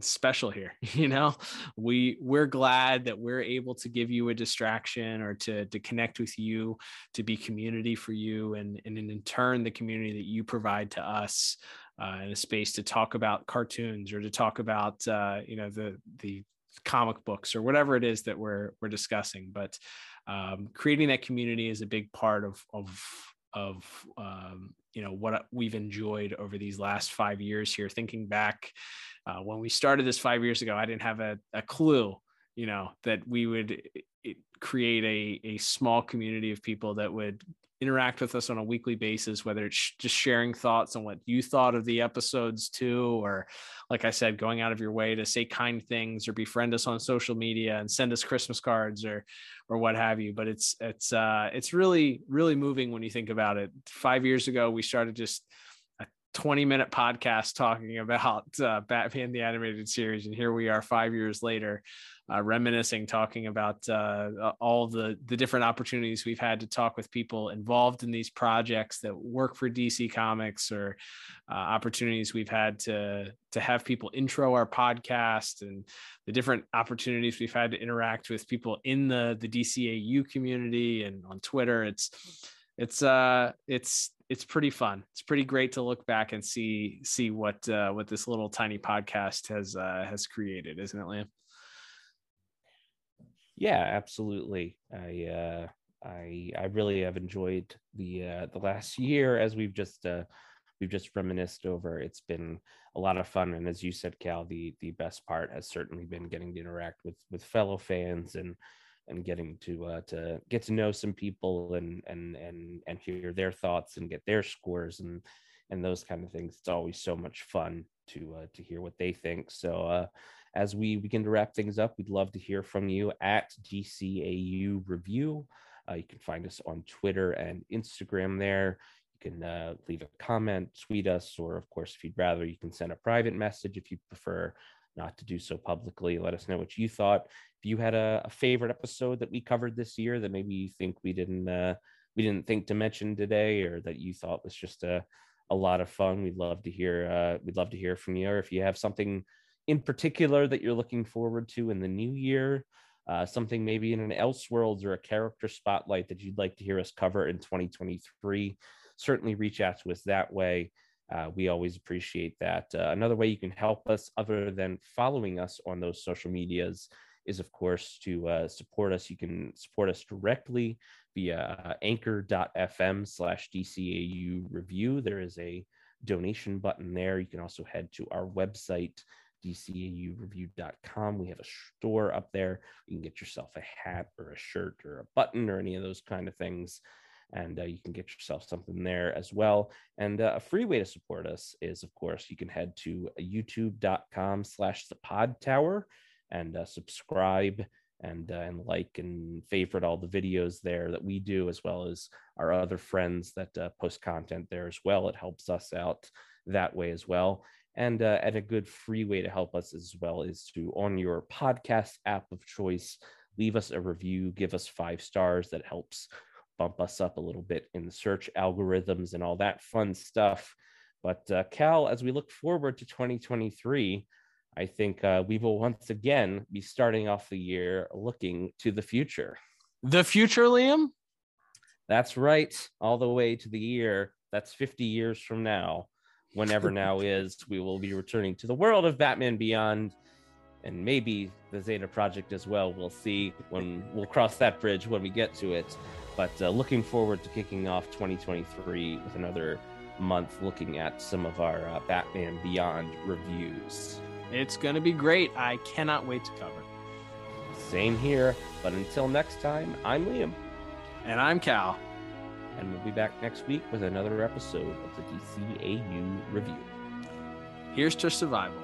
special here (laughs) you know we we're glad that we're able to give you a distraction or to to connect with you to be community for you and and in turn the community that you provide to us uh, in a space to talk about cartoons or to talk about uh, you know the the comic books or whatever it is that we're we're discussing. But um, creating that community is a big part of of of um, you know what we've enjoyed over these last five years here. Thinking back uh, when we started this five years ago, I didn't have a, a clue, you know, that we would create a a small community of people that would interact with us on a weekly basis, whether it's just sharing thoughts on what you thought of the episodes too, or like I said, going out of your way to say kind things or befriend us on social media and send us Christmas cards or or what have you. But it's it's uh it's really, really moving when you think about it. Five years ago, we started just 20 minute podcast talking about uh, Batman the animated series, and here we are five years later uh, reminiscing, talking about uh, all the the different opportunities we've had to talk with people involved in these projects that work for DC Comics, or uh, opportunities we've had to to have people intro our podcast, and the different opportunities we've had to interact with people in the the DCAU community and on Twitter. It's it's uh it's it's pretty fun. It's pretty great to look back and see see what uh, what this little tiny podcast has uh, has created, isn't it, Liam? Yeah, absolutely. I uh, I I really have enjoyed the uh, the last (laughs) year as we've just uh, we've just reminisced over. It's been a lot of fun, and as you said, Cal, the the best part has certainly been getting to interact with with fellow fans and and getting to uh, to get to know some people and and and and hear their thoughts and get their scores and and those kind of things. It's always so much fun to uh, to hear what they think. So uh, as we begin to wrap things up, we'd love to hear from you at DCAU Review. Uh, you can find us on Twitter and Instagram there. You can uh, leave a comment, tweet us, or of course, if you'd rather, you can send a private message if you prefer not to do so publicly. Let us know what you thought. If you had a, a favorite episode that we covered this year that maybe you think we didn't uh, we didn't think to mention today, or that you thought was just a a lot of fun, we'd love to hear. Uh, we'd love to hear from you. Or if you have something in particular that you're looking forward to in the new year? Uh, something maybe in an Elseworlds or a character spotlight that you'd like to hear us cover in 2023? Certainly reach out to us that way. Uh, we always appreciate that. Uh, another way you can help us, other than following us on those social medias, is of course to uh, support us. You can support us directly via uh, anchor.fm slash DCAU review. There is a donation button there. You can also head to our website, dcaureview.com. We have a store up there. You can get yourself a hat or a shirt or a button or any of those kind of things. And uh, you can get yourself something there as well. And uh, a free way to support us is, of course, you can head to youtube.com slash the pod tower and uh, subscribe and uh, and like and favorite all the videos there that we do, as well as our other friends that uh, post content there as well. It helps us out that way as well. And, uh, a good free way to help us as well is to, on your podcast app of choice, leave us a review, give us five stars. That helps bump us up a little bit in the search algorithms and all that fun stuff. But uh, Cal, as we look forward to 2023, I think uh, we will once again be starting off the year looking to the future. The future, Liam? That's right. All the way to the year that's 50 years from now whenever (laughs) now is, we will be returning to the world of Batman Beyond and maybe the Zeta Project as well. We'll see when we'll cross that bridge when we get to it. But uh, looking forward to kicking off 2023 with another month looking at some of our uh, Batman Beyond reviews. It's going to be great. I cannot wait to cover. Same here. But until next time, I'm Liam. And I'm Cal and we'll be back next week with another episode of the DCAU review. Here's to survival.